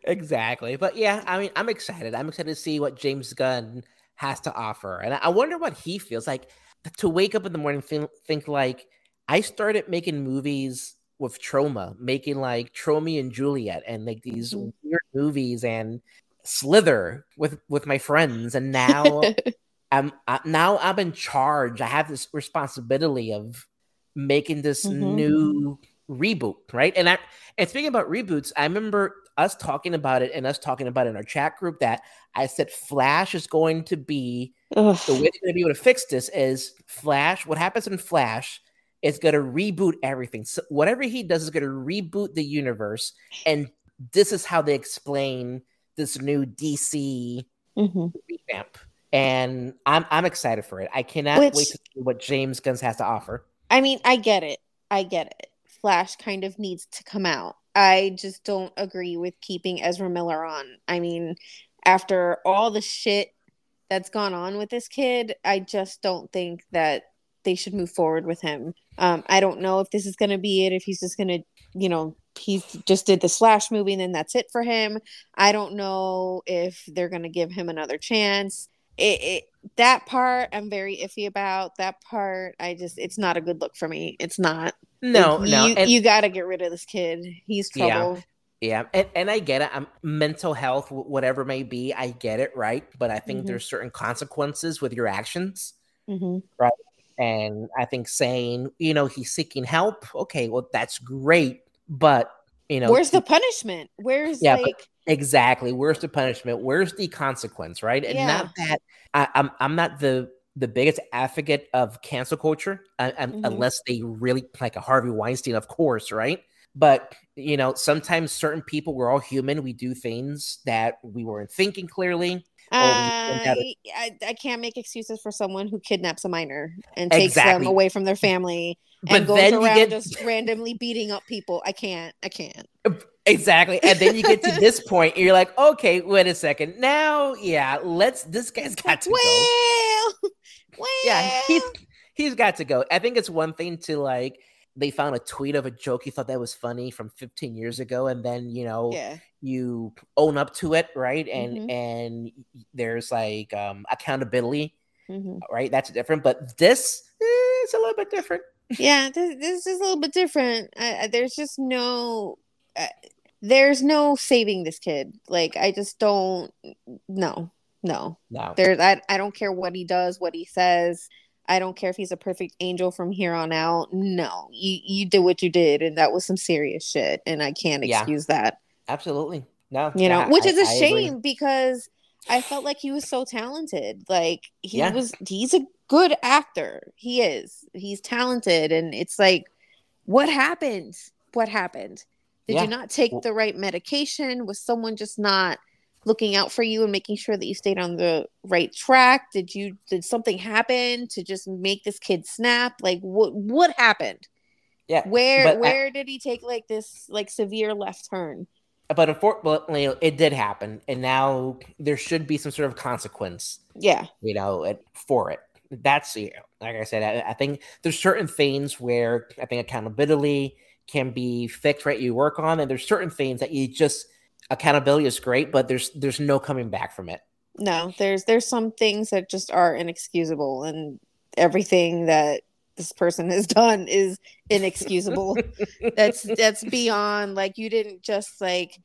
exactly. But yeah, I mean, I'm excited. I'm excited to see what James Gunn has to offer, and I wonder what he feels like to wake up in the morning think, think like I started making movies with Troma, making like Tromeo and Juliet, and like these Mhm. weird movies and Slither with with my friends, and now I'm I, now I'm in charge. I have this responsibility of making this Mhm. new reboot, right? And I and speaking about reboots, I remember us talking about it and us talking about it in our chat group that I said Flash is going to be Ugh. the way they're going to be able to fix this is Flash. What happens in Flash is going to reboot everything. So whatever he does is going to reboot the universe, and this is how they explain this new DC Mhm. revamp. And I'm I'm excited for it. I cannot Which- wait to see what James Gunn has to offer. I mean, I get it. I get it. Flash kind of needs to come out. I just don't agree with keeping Ezra Miller on. I mean, after all the shit that's gone on with this kid, I just don't think that they should move forward with him. Um, I don't know if this is going to be it, if he's just going to, you know, he just did the Flash movie and then that's it for him. I don't know if they're going to give him another chance. It, it that part I'm very iffy about. That part I just it's not a good look for me. It's not. No, Like, no, You, and, you got to get rid of this kid. He's Yeah. trouble. yeah, Yeah, and, and I get it. I'm mental health, whatever may be, I get it, right? But I think Mhm. there's certain consequences with your actions. hmm And I think saying, you know, he's seeking help, okay, well, that's great. But, you know, Where's the punishment? Where's Yeah, but- like exactly where's the punishment? Where's the consequence, right? And not that I, I'm I'm not the the biggest advocate of cancel culture, I, I'm, Mhm. unless they really like a Harvey Weinstein, of course, right? But you know, sometimes certain people, we're all human. We do things that we weren't thinking clearly. uh, I, I can't make excuses for someone who kidnaps a minor and takes Exactly. them away from their family But and goes then around get just randomly beating up people. I can't. I can't. Exactly, and then you get to this point, and you're like, okay, wait a second. Now, yeah, let's. This guy's got to go. well, well, yeah he's he's got to go i think it's one thing to like they found a tweet of a joke you thought that was funny from 15 years ago and then you know yeah. you own up to it right and Mhm. and there's like um accountability Mhm. right that's different but this eh, is a little bit different yeah this, this is a little bit different uh, there's just no uh, there's no saving this kid. Like i just don't no no. No. There's I, I don't care what he does what he says. I don't care if he's a perfect angel from here on out. No you you did what you did and that was some serious shit and i can't Yeah. excuse that. Absolutely. No you know yeah, which I- is a I shame because i felt like he was so talented. Like he Yeah. was he's a good actor. He is. He's talented and it's like what happened? What happened did Yeah. you not take the right medication was someone just not looking out for you and making sure that you stayed on the right track. Did you did something happen to just make this kid snap? Like what what happened? Yeah where but I- where did he take like this like severe left turn? But unfortunately it did happen and now there should be some sort of consequence yeah. you know, it, for it. That's you know, like I said, I, I think there's certain things where I think accountability can be fixed, right? You work on, and there's certain things that you just accountability is great, but there's there's no coming back from it. no there's there's some things that just are inexcusable and everything that this person has done is inexcusable that's that's beyond like you didn't just like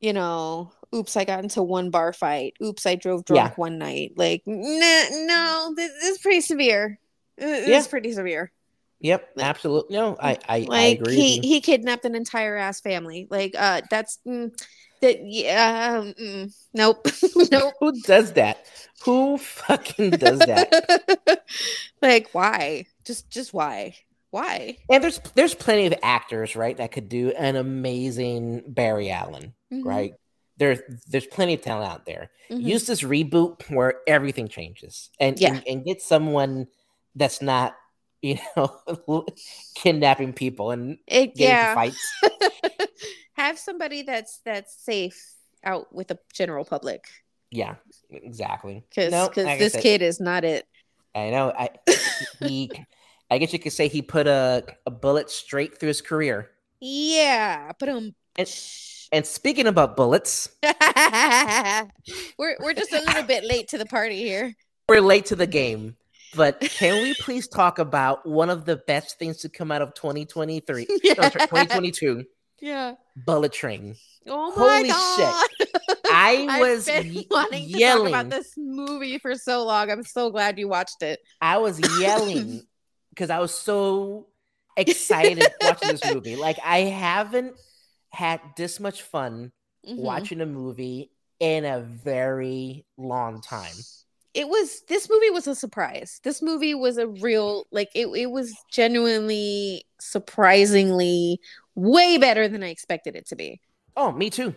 you know oops i got into one bar fight oops i drove drunk Yeah. one night like nah, no this, this is pretty severe this Yeah. is pretty severe Yep, absolutely. No, I I, I like agree. he he kidnapped an entire ass family like uh that's mm, that yeah um, mm, nope nope Who does that? Who fucking does that? like why just just why why and there's there's plenty of actors, right, that could do an amazing Barry Allen, Mhm, right? There's there's plenty of talent out there. mhm. use this reboot where everything changes and, Yeah. and and get someone that's not you know kidnapping people and it, yeah fights have somebody that's that's safe out with the general public Yeah, exactly. because No, like this kid is not it. I know. I he, I guess you could say he put a, a bullet straight through his career. Yeah, but um, And, and speaking about bullets, we're we're just a little bit late to the party here. we're late to the game. But can we please talk about one of the best things to come out of 2023, no, sorry, 2022, Yeah. Bullet Train? Oh my Holy shit. god! I I've was been ye- wanting to talk yelling. about this movie for so long. I'm so glad you watched it. I was yelling because I was so excited watching this movie. Like I haven't had this much fun Mhm. watching a movie in a very long time. It was this movie was a surprise. This movie was a real like it it was genuinely surprisingly way better than I expected it to be. Oh, me too.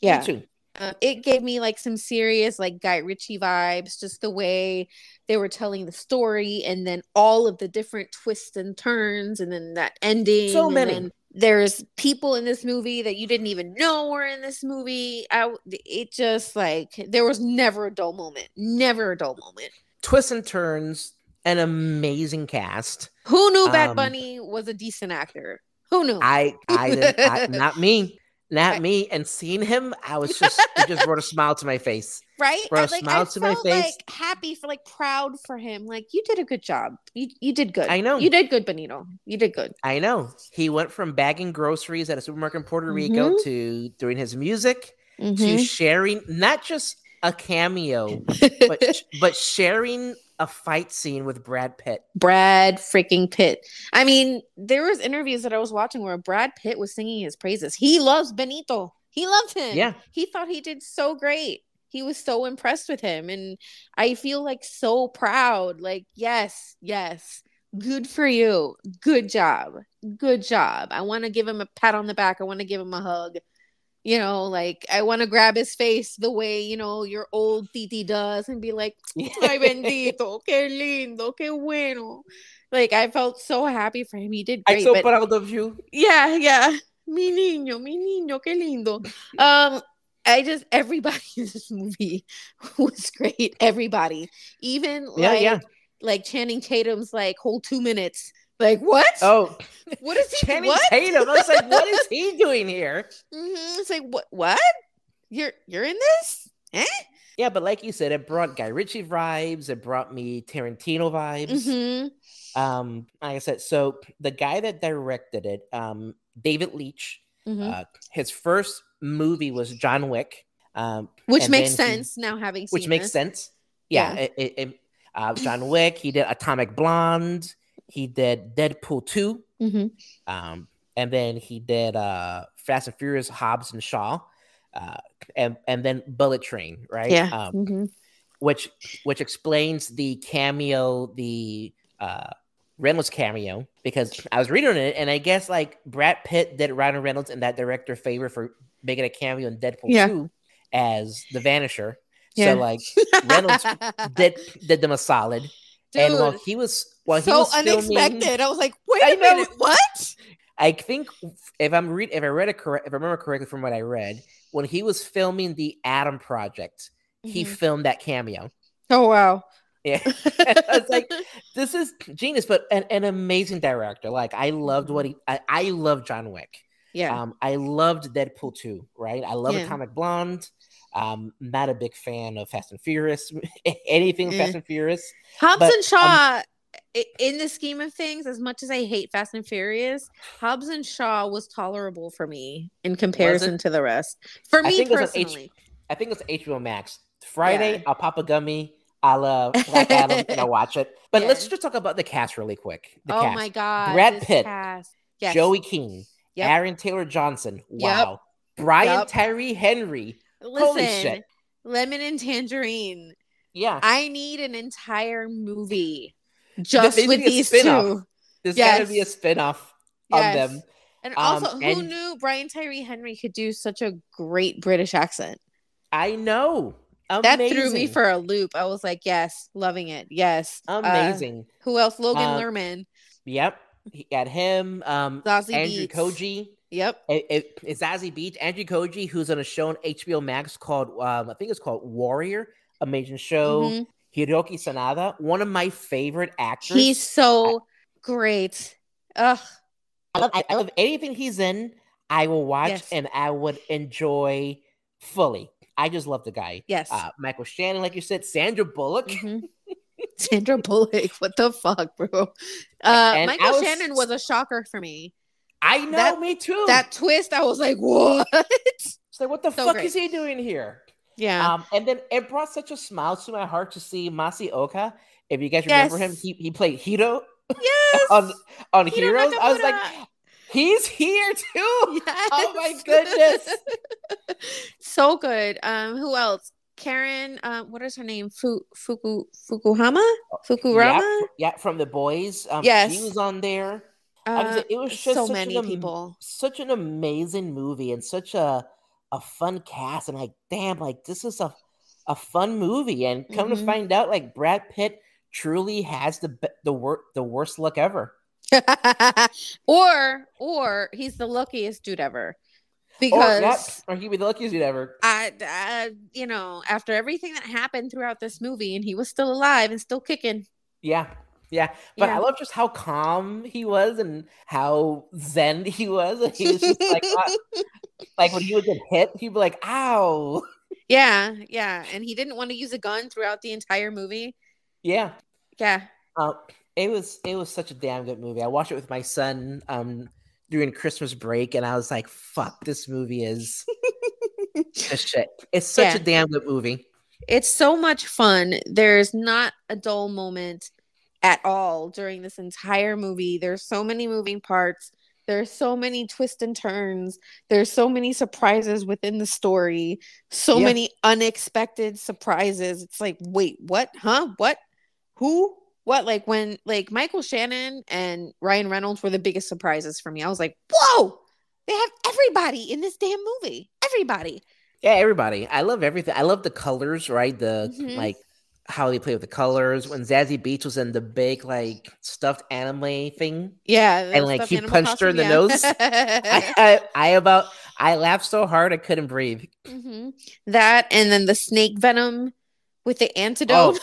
Yeah. Me too. Uh, it gave me like some serious like Guy Ritchie vibes, just the way they were telling the story, and then all of the different twists and turns, and then that ending. So and many. then there's people in this movie that you didn't even know were in this movie. I it just like there was never a dull moment, never a dull moment. Twists and turns, an amazing cast. Who knew Bad Um, Bunny was a decent actor? Who knew? I I, I not me. Not Right. me. And seeing him, I was just it just brought a smile to my face. right? brought I, a like, smile I to my face. like happy for like proud for him. Like you did a good job. You you did good. I know. You did good, Benito. You did good. I know. He went from bagging groceries at a supermarket in Puerto Rico Mhm. to doing his music to Mhm. sharing not just a cameo, but but sharing a fight scene with Brad Pitt. Brad freaking Pitt. I mean, there was interviews that I was watching where Brad Pitt was singing his praises. He loves Benito. He loved him. Yeah. He thought he did so great. He was so impressed with him. And I feel like so proud. Like, yes, yes. Good for you. Good job. Good job. I want to give him a pat on the back. I want to give him a hug. You know, like I want to grab his face the way, you know, your old Titi does and be like, Ay, bendito, qué lindo, qué bueno. Like I felt so happy for him. He did I'm so but proud of you. yeah, yeah. Mi niño, mi niño, qué lindo. Um, I just everybody in this movie was great. Everybody, even Yeah, like yeah. like Channing Tatum's like whole two minutes. Like what? Oh, what is he? Channing what? Tatum. I was like, what is he doing here? Mhm, It's like what? What? You're you're in this? Eh? Yeah, but like you said, it brought Guy Ritchie vibes. It brought me Tarantino vibes. Mm-hmm. Um, like I said, so the guy that directed it, um, David Leitch, mm-hmm. uh, his first movie was John Wick, um, Which makes then he- sense now having seen which makes this. sense. Yeah, Yeah. it- it- it- uh, John Wick. He did Atomic Blonde. He did Deadpool two, Mm-hmm. um, and then he did uh, Fast and Furious, Hobbs and Shaw, uh, and and then Bullet Train, right? Yeah. Um, mm-hmm. which which explains the cameo, the uh Reynolds cameo, because I was reading it and I guess like Brad Pitt did Ryan Reynolds and that director favor for making a cameo in Deadpool Yeah. 2 as the Vanisher. Yeah. So like Reynolds did did them a solid. and while he was while so was filming, unexpected. I was like, wait I a know. minute, what? I think if I'm read if I read it correct if I remember correctly from what I read, when he was filming the Adam Project, he Mhm. filmed that cameo. Oh wow. Yeah. it's like this is genius, but an, an amazing director. Like I loved what he I, I love John Wick. yeah. Um, I loved Deadpool 2, right? I love Yeah. Atomic Blonde. Um, not a big fan of Fast and Furious, anything Eh. Fast and Furious. Hobbs but, and Shaw, i- in the scheme of things, as much as I hate Fast and Furious, Hobbs and Shaw was tolerable for me in comparison to the rest. For I me think it was an personally, I think it's HBO Max. Friday, Yeah. I'll pop a gummy. I'll uh, Black Adam and I'll watch it. But let's just talk about the cast really quick. The oh cast. my god, Brad Pitt. Yes. Joey King, Yep. Aaron Taylor Johnson. Yep. Wow. Brian Yep. Tyree Henry. Listen, Holy shit. Lemon and Tangerine. Yeah. I need an entire movie just with these two. There's gotta be a Yes. spin-off Yes. of them. And Um, also, who and- knew Brian Tyree Henry could do such a great British accent? I know. That threw me for a loop. I was like, yes, loving it. Yes. Uh, amazing. who else? Logan Uh, Lerman, yep. He got him. Um Zazie Andrew Beetz. Koji. Yep. It, it, it's Zazie Beetz, Andrew Koji, who's on a show on HBO Max called um, I think it's called Warrior, amazing show. Mhm. Hiroki Sanada, one of my favorite actors. He's so great. Ugh. I love, I, I love anything he's in. I will watch Yes. and I would enjoy fully. I just love the guy. Yes. Uh, Michael Shannon, like you said, Sandra Bullock. Mhm. Sandra Bullock. What the fuck, bro? Uh, Michael was- Shannon was a shocker for me. I know, That- me too. That twist, I was like, what? It's like, what the so fuck great. is he doing here? Yeah. Um, and then it brought such a smile to my heart to see Masi Oka. If you guys remember him, he, he played Hiro yes. on on Hiro Heroes. I was like, he's here too. Oh my goodness. so good. Um, who else? Karen, uh, what is her name? Fu- Fuku Fukuhama? Fukurama? Yeah, yeah, from the boys. Um, Yes. she was on there. Uh, it was just so many an, people. such an amazing movie and such a a fun cast. And like, damn, like this is a a fun movie. And come Mhm. to find out, like Brad Pitt truly has the the wor- the worst luck ever. or or he's the luckiest dude ever. Or, Because yeah, or he'd be the luckiest dude ever. I, I, you know, after everything that happened throughout this movie, and he was still alive and still kicking. Yeah. Yeah, but I love just how calm he was and how zen he was. He was just like, uh, like when he would get hit, he'd be like, "Ow!" Yeah, yeah, and he didn't want to use a gun throughout the entire movie. Yeah, Yeah, uh, it was it was such a damn good movie. I watched it with my son um during Christmas break, and I was like, "Fuck, this movie is shit." It's such Yeah. a damn good movie. it's so much fun. There's not a dull moment at all during this entire movie. There's so many moving parts. There's so many twists and turns. There's so many surprises within the story. So Yeah. many unexpected surprises. It's like, wait, what? Huh? What? Who? What? Like when like Michael Shannon and Ryan Reynolds were the biggest surprises for me. I was like, whoa, they have everybody in this damn movie. Everybody. Yeah, everybody. I love everything. I love the colors, right? The Mhm. like how they play with the colors. When Zazie Beetz was in the big like stuffed anime thing, Yeah. And, like, he punched her in the nose. I, I I about I laughed so hard I couldn't breathe. Mhm. That and then the snake venom with the antidote.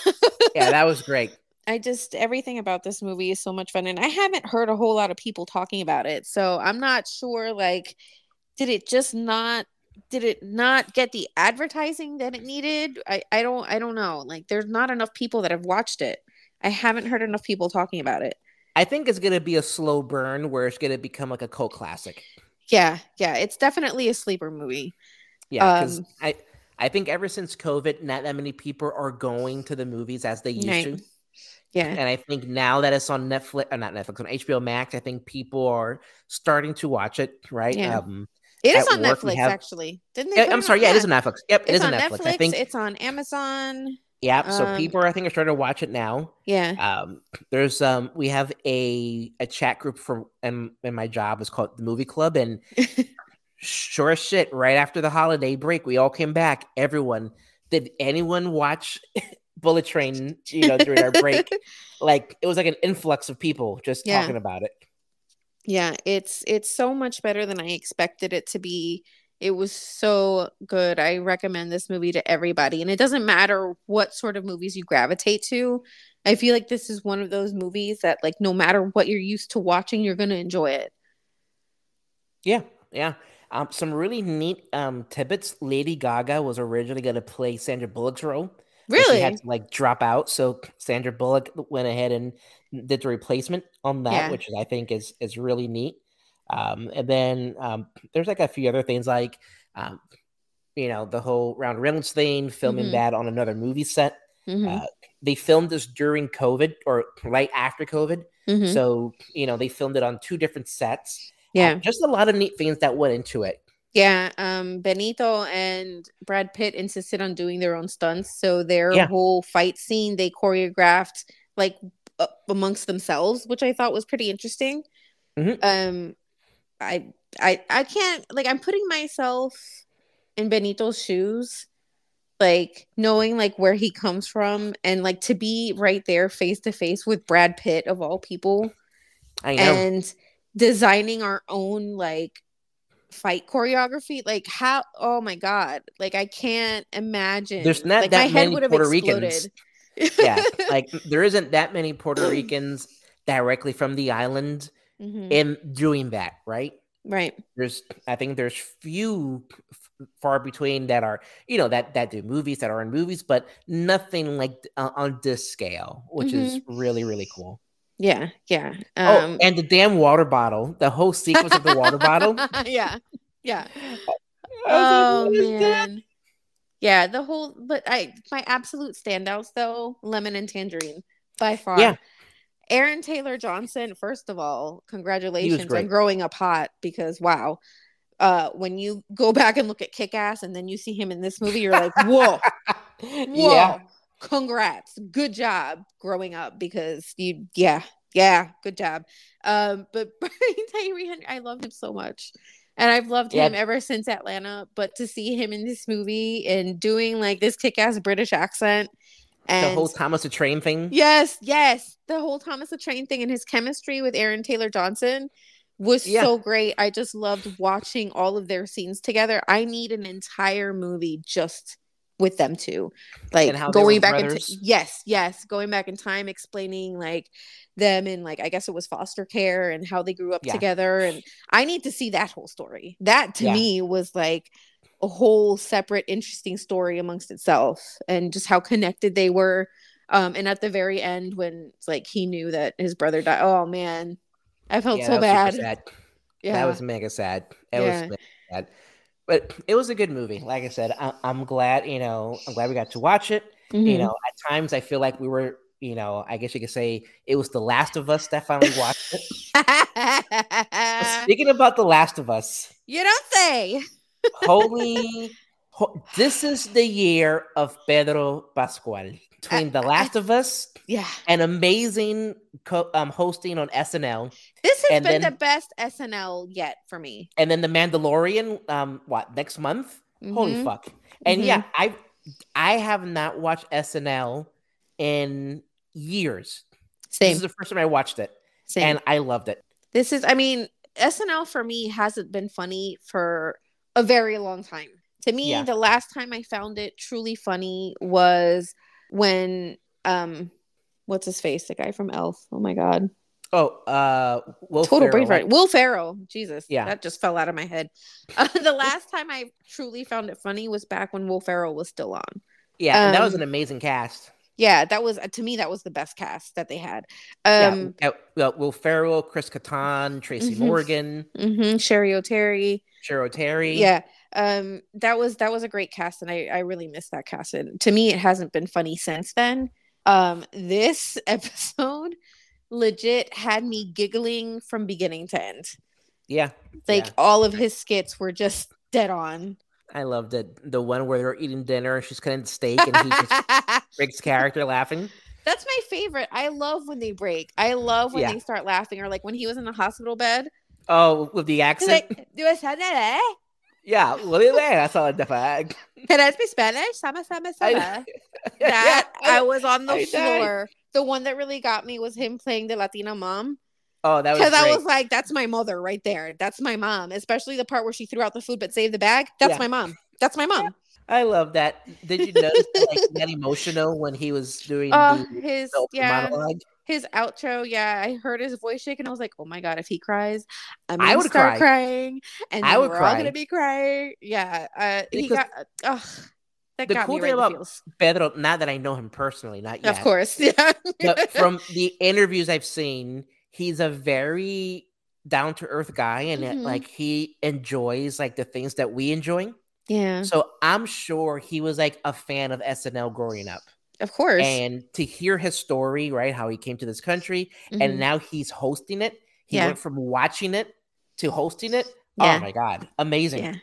Yeah, that was great. I just everything about this movie is so much fun, and I haven't heard a whole lot of people talking about it, so I'm not sure. Like, did it just not? Did it not get the advertising that it needed? I I don't I don't know. Like, there's not enough people that have watched it. I haven't heard enough people talking about it. I think it's gonna be a slow burn where it's gonna become like a cult classic. Yeah, yeah, it's definitely a sleeper movie. Yeah, because Um, I I think ever since COVID, not that many people are going to the movies as they used Right. to. Yeah, And I think now that it's on Netflix, or not Netflix, on HBO Max, I think people are starting to watch it. Right? Yeah. Um, it is on work Netflix have- actually. Didn't they? yeah, I'm sorry. Yeah, it is on Netflix. Yep, it It's on on Netflix. Netflix. I think. It's on Amazon. Yeah, so um, people I think are starting to watch it now. Yeah. Um, there's um, we have a a chat group for and, in my job. It's called the Movie Club, and sure as shit, right after the holiday break, we all came back. Everyone, did anyone watch Bullet Train? You know, during our break, like it was like an influx of people just Yeah. talking about it. Yeah, it's it's so much better than I expected it to be. It was so good. I recommend this movie to everybody. And it doesn't matter what sort of movies you gravitate to. I feel like this is one of those movies that like no matter what you're used to watching, you're going to enjoy it. Yeah, yeah. Um, some really neat um tidbits. Lady Gaga was originally going to play Sandra Bullock's role. Really? she had to like drop out. So Sandra Bullock went ahead and did the replacement on that, Yeah. which I think is is really neat. Um, and then um, there's like a few other things like, um, you know, the whole Ryan Reynolds thing, filming Mhm. that on another movie set. Mhm, Uh, they filmed this during COVID or right after COVID. mhm. So, you know, they filmed it on two different sets. Uh, yeah. just a lot of neat things that went into it. Yeah, um, Benito and Brad Pitt insisted on doing their own stunts, so their Yeah. whole fight scene they choreographed like uh, amongst themselves, which I thought was pretty interesting. Mhm. Um, I, I, I can't like I'm putting myself in Benito's shoes, like knowing like where he comes from, and like to be right there face to face with Brad Pitt of all people I know. and designing our own like fight choreography. Like how? Oh my god! Like I can't imagine. There's not like, that many would have Puerto. Ricans. yeah, like there isn't that many Puerto Ricans directly from the island Mhm. in doing that, right? right. There's, I think there's few f- far between that are, you know, that that do movies that are in movies, but nothing like uh, on this scale, which is really really cool. Yeah. Yeah. oh, Um, and the damn water bottle, the whole sequence of the water bottle. yeah. Yeah. Oh like, "What is that?" man. Yeah, the whole but I my absolute standouts though, lemon and tangerine by far. Yeah. Aaron Taylor Johnson, first of all, congratulations on growing up hot because wow. Uh when you go back and look at Kick Ass and then you see him in this movie, you're like, whoa, whoa, yeah, congrats. Good job growing up because you yeah, yeah, good job. Um, but Tyree Henry, I love him so much. And I've loved Yeah. him ever since Atlanta. But to see him in this movie and doing like this kick ass British accent and the whole Thomas the Train thing. yes, yes, the whole Thomas the Train thing and his chemistry with Aaron Taylor Johnson was Yeah. so great. I just loved watching all of their scenes together. I need an entire movie just with them too like going back into yes, yes, going back in time, explaining like them and like I guess it was foster care and how they grew up Yeah. together. And I need to see that whole story. That to Yeah. me was like a whole separate interesting story amongst itself and just how connected they were. Um, and at the very end, when like he knew that his brother died, oh man, I felt Yeah, so that was super bad. Yeah, That was mega sad. It Yeah. was mega sad. But it was a good movie. Like I said, I, I'm glad, you know, I'm glad we got to watch it. You Mhm. know, at times I feel like we were, you know, I guess you could say it was The Last of Us that finally watched it. Speaking about The Last of Us, you don't say. holy, ho- this is the year of Pedro Pascal. Between The Last of Us, Yeah, an amazing co- um, hosting on SNL, this has been then- the best SNL yet for me. and then The Mandalorian, um, what, next month? Holy Mhm. fuck. And Mhm. yeah, I I have not watched SNL in years. This is the first time I watched it, same. and I loved it. this is, I mean, SNL for me hasn't been funny for a very long time. To me, Yeah. the last time I found it truly funny was when um, what's his face, the guy from Elf. Oh my god, Oh, uh, Will total brain fart. Will Ferrell. Jesus, Yeah. that just fell out of my head. Uh, the last time I truly found it funny was back when Will Ferrell was still on. Yeah, and that was Um, an amazing cast. Yeah, that was to me that was the best cast that they had. yeah, Um, uh, well, Will Ferrell, Chris Kattan, Tracy Mhm. Morgan, mhm, Cheri Oteri. Cheri Oteri. Yeah. Um, that was that was a great cast, and I I really miss that cast. And to me, it hasn't been funny since then. Um, this episode legit had me giggling from beginning to end. yeah, Like Yeah. all of his skits were just dead on. I loved it. The one where they're eating dinner, and she's cutting steak, and he just breaks character laughing. That's my favorite. I love when they break. I love when Yeah. they start laughing, or like when he was in the hospital bed. Oh, with the accent. like, "Do I sound that, eh? Yeah, what is that? I saw the flag. Can I speak Spanish? Sama, sama, sama." That I was on the I died. floor. The one that really got me was him playing the Latina mom. Oh, that was Because I was like, that's my mother right there. That's my mom. Especially the part where she threw out the food but saved the bag. That's Yeah. my mom. That's my mom. I love that. Did you notice that, like that emotional when he was doing Oh, the, his the yeah, monologue? His outro. Yeah, I heard his voice shake and I was like, oh my god, if he cries, I'm gonna would start cry. crying, and I would we're all gonna be crying. Yeah, uh, he got. Ugh, that the got cool me thing right in the about. Pedro, not that I know him personally, not yet. Of course, yeah. but from the interviews I've seen, he's a very down to earth guy, and it- Mhm. like he enjoys like the things that we enjoy. yeah, So I'm sure he was like a fan of SNL growing up, of course. and to hear his story, right, how he came to this country, Mhm. and now he's hosting it. He Yeah. went from watching it to hosting it. Yeah. Oh my god, amazing! Yeah.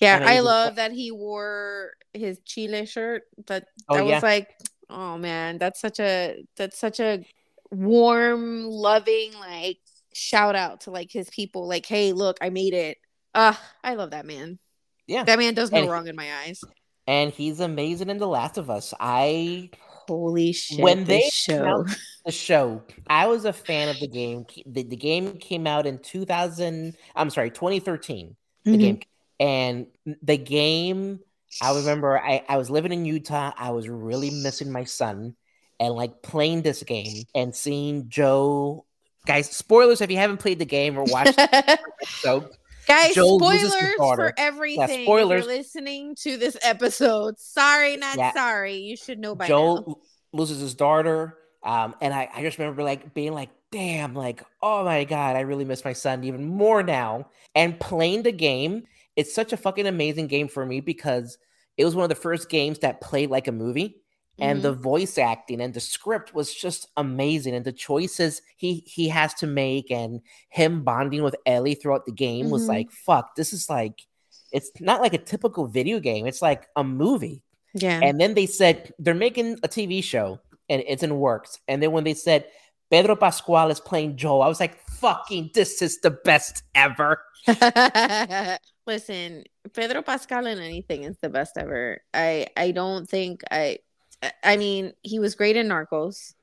Yeah, I love that he wore his Chile shirt. That Oh, that was like, oh man, that's such a that's such a warm, loving like shout out to like his people. Like, hey, look, I made it. Ah, I love that man. Yeah, That man does no And wrong in my eyes. And he's amazing in The Last of Us. I Holy shit! When they show. the show. I was a fan of the game. The, the game came out in 2000, I'm sorry, 2013. the mm-hmm. game, and the game. I remember I, I was living in Utah. I was really missing my son, and like playing this game and seeing Joe. Guys, spoilers if you haven't played the game or watched. so Guys, Joel spoilers for everything. Yeah, spoilers. You're listening to this episode. Sorry, not yeah. sorry. You should know by Joel now. loses his daughter. Um, and I, I just remember like being like, damn, like, oh my god, I really miss my son even more now. And playing the game, it's such a fucking amazing game for me because it was one of the first games that played like a movie and mm-hmm. the voice acting and the script was just amazing and the choices he he has to make and him bonding with Ellie throughout the game mm-hmm. was like fuck this is like it's not like a typical video game it's like a movie yeah and then they said they're making a TV show and it's in works and then when they said Pedro Pascal is playing Joel I was like fucking this is the best ever Listen, Pedro Pascal in anything is the best ever. I I don't think I I mean, he was great in Narcos.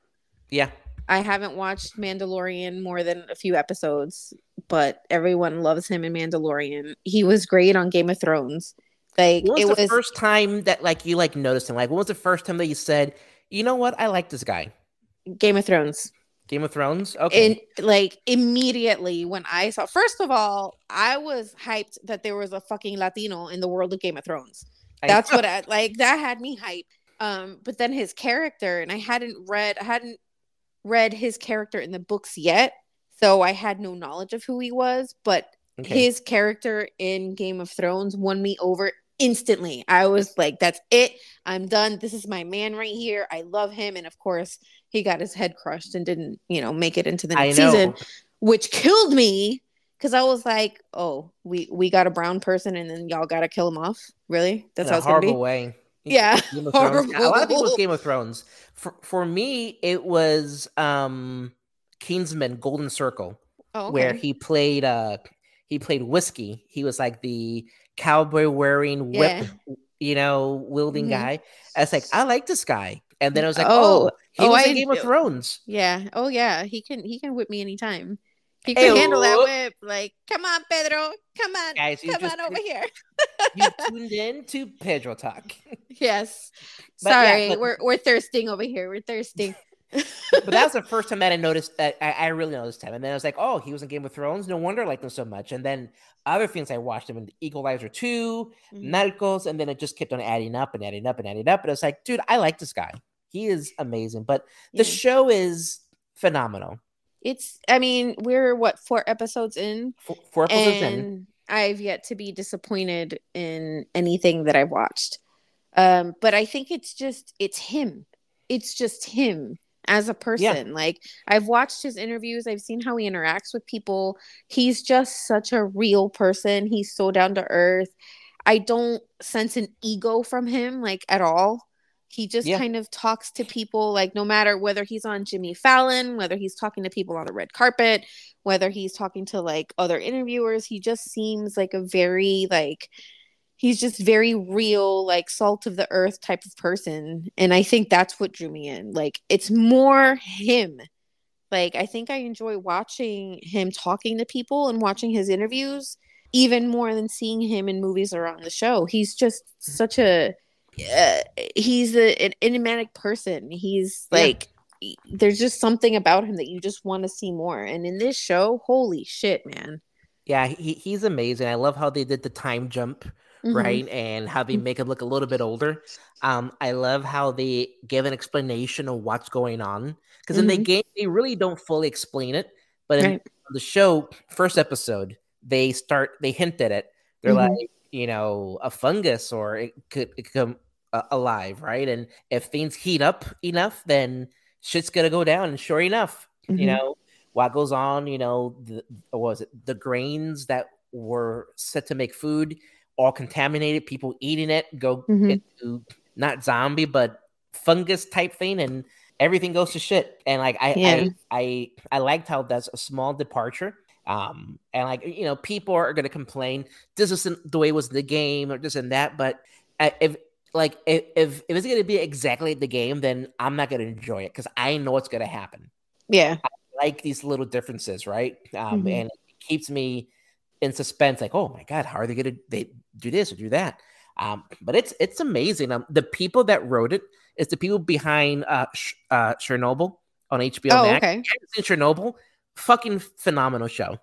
Yeah. I haven't watched Mandalorian more than a few episodes, but everyone loves him in Mandalorian. He was great on Game of Thrones. Like when was it the was first time that like you like noticed him. Like when was the first time that you said, "You know what? I like this guy." Game of Thrones. Game of Thrones. Okay. And like immediately when I saw, first of all, I was hyped that there was a fucking Latino in the world of Game of Thrones. That's what I like. That had me hyped. Um, but then his character, and I hadn't read, I hadn't read his character in the books yet, so I had no knowledge of who he was. But okay. his character in Game of Thrones won me over instantly. I was like, "That's it. I'm done. This is my man right here. I love him." And of course, he got his head crushed and didn't, you know, make it into the next season, which killed me because I was like, "Oh, we we got a brown person, and then y'all got to kill him off." Really? That's how it's gonna be. Way. Yeah. Game of Thrones. a lot of people Game of Thrones. For for me, it was um Kingsman Golden Circle. Oh, okay. Where he played uh he played whiskey. He was like the cowboy wearing whip, yeah. you know, wielding mm-hmm. guy. I was like, I like this guy. And then I was like, oh, oh he oh, was I, in Game of Thrones. Yeah. Oh yeah. He can he can whip me anytime. He can hey, handle that whip. Like, come on, Pedro. Come on. Guys, come on over here. you tuned in to Pedro Talk. Yes. But Sorry, yeah, but, we're we're thirsting over here. We're thirsting. but that was the first time that I noticed that I, I, really noticed him. And then I was like, oh, he was in Game of Thrones. No wonder I liked him so much. And then other things I watched him in Equalizer 2, mm-hmm. Narcos, and then it just kept on adding up and adding up and adding up. And I was like, dude, I like this guy. He is amazing. But the yeah. show is phenomenal. It's, I mean, we're what, four episodes in? Four, four episodes in. I've yet to be disappointed in anything that I've watched. Um, but I think it's just, it's him. It's just him as a person. Yeah. Like I've watched his interviews, I've seen how he interacts with people. He's just such a real person. He's so down to earth. I don't sense an ego from him like at all. He just yeah. kind of talks to people like no matter whether he's on Jimmy Fallon, whether he's talking to people on the red carpet, whether he's talking to like other interviewers, he just seems like a very like he's just very real like salt of the earth type of person and I think that's what drew me in. Like it's more him. Like I think I enjoy watching him talking to people and watching his interviews even more than seeing him in movies or on the show. He's just such a uh, he's a, an enigmatic person. He's like, yeah. there's just something about him that you just want to see more. And in this show, holy shit, man. Yeah, he, he's amazing. I love how they did the time jump, mm-hmm. right? And how they mm-hmm. make him look a little bit older. Um, I love how they give an explanation of what's going on. Because mm-hmm. in the mm-hmm. game, they really don't fully explain it. But in right. the show, first episode, they start, they hint at it. They're mm-hmm. like, you know, a fungus or it could, it could come uh, alive, right? And if things heat up enough, then shit's gonna go down. And sure enough, mm-hmm. you know what goes on. You know, the, was it the grains that were set to make food all contaminated? People eating it go mm-hmm. into not zombie but fungus type thing, and everything goes to shit. And like I, yeah. I, I, I liked how that's a small departure. Um, and like you know, people are going to complain this isn't the way it was in the game or this and that. But if like if if, if it's gonna be exactly the game, then I'm not gonna enjoy it because I know what's gonna happen. Yeah, I like these little differences, right? Um, mm-hmm. and it keeps me in suspense, like, oh my god, how are they gonna they do this or do that? Um, but it's it's amazing. Um, the people that wrote it is the people behind uh, Sh- uh Chernobyl on HBO Oh, Max. okay. You haven't seen Chernobyl, fucking phenomenal show.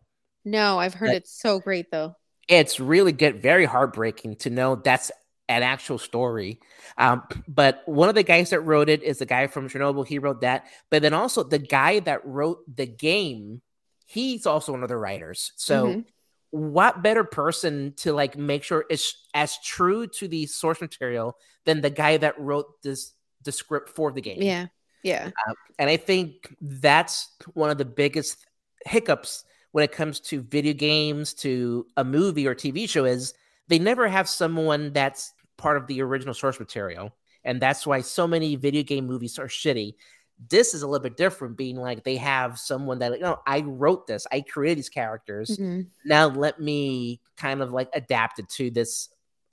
No, I've heard That- it's so great though. It's really good, very heartbreaking to know that's an actual story. Um, but one of the guys that wrote it is the guy from Chernobyl. He wrote that, but then also the guy that wrote the game, he's also one of the writers. So Mhm. What better person to like make sure it's as true to the source material than the guy that wrote this the script for the game? Yeah. Yeah. Uh, and I think that's one of the biggest hiccups when it comes to video games, to a movie or TV show is they never have someone that's part of the original source material. And that's why so many video game movies are shitty. This is a little bit different, being like they have someone that, you know, I wrote this, I created these characters. Mhm. Now let me kind of like adapt it to this,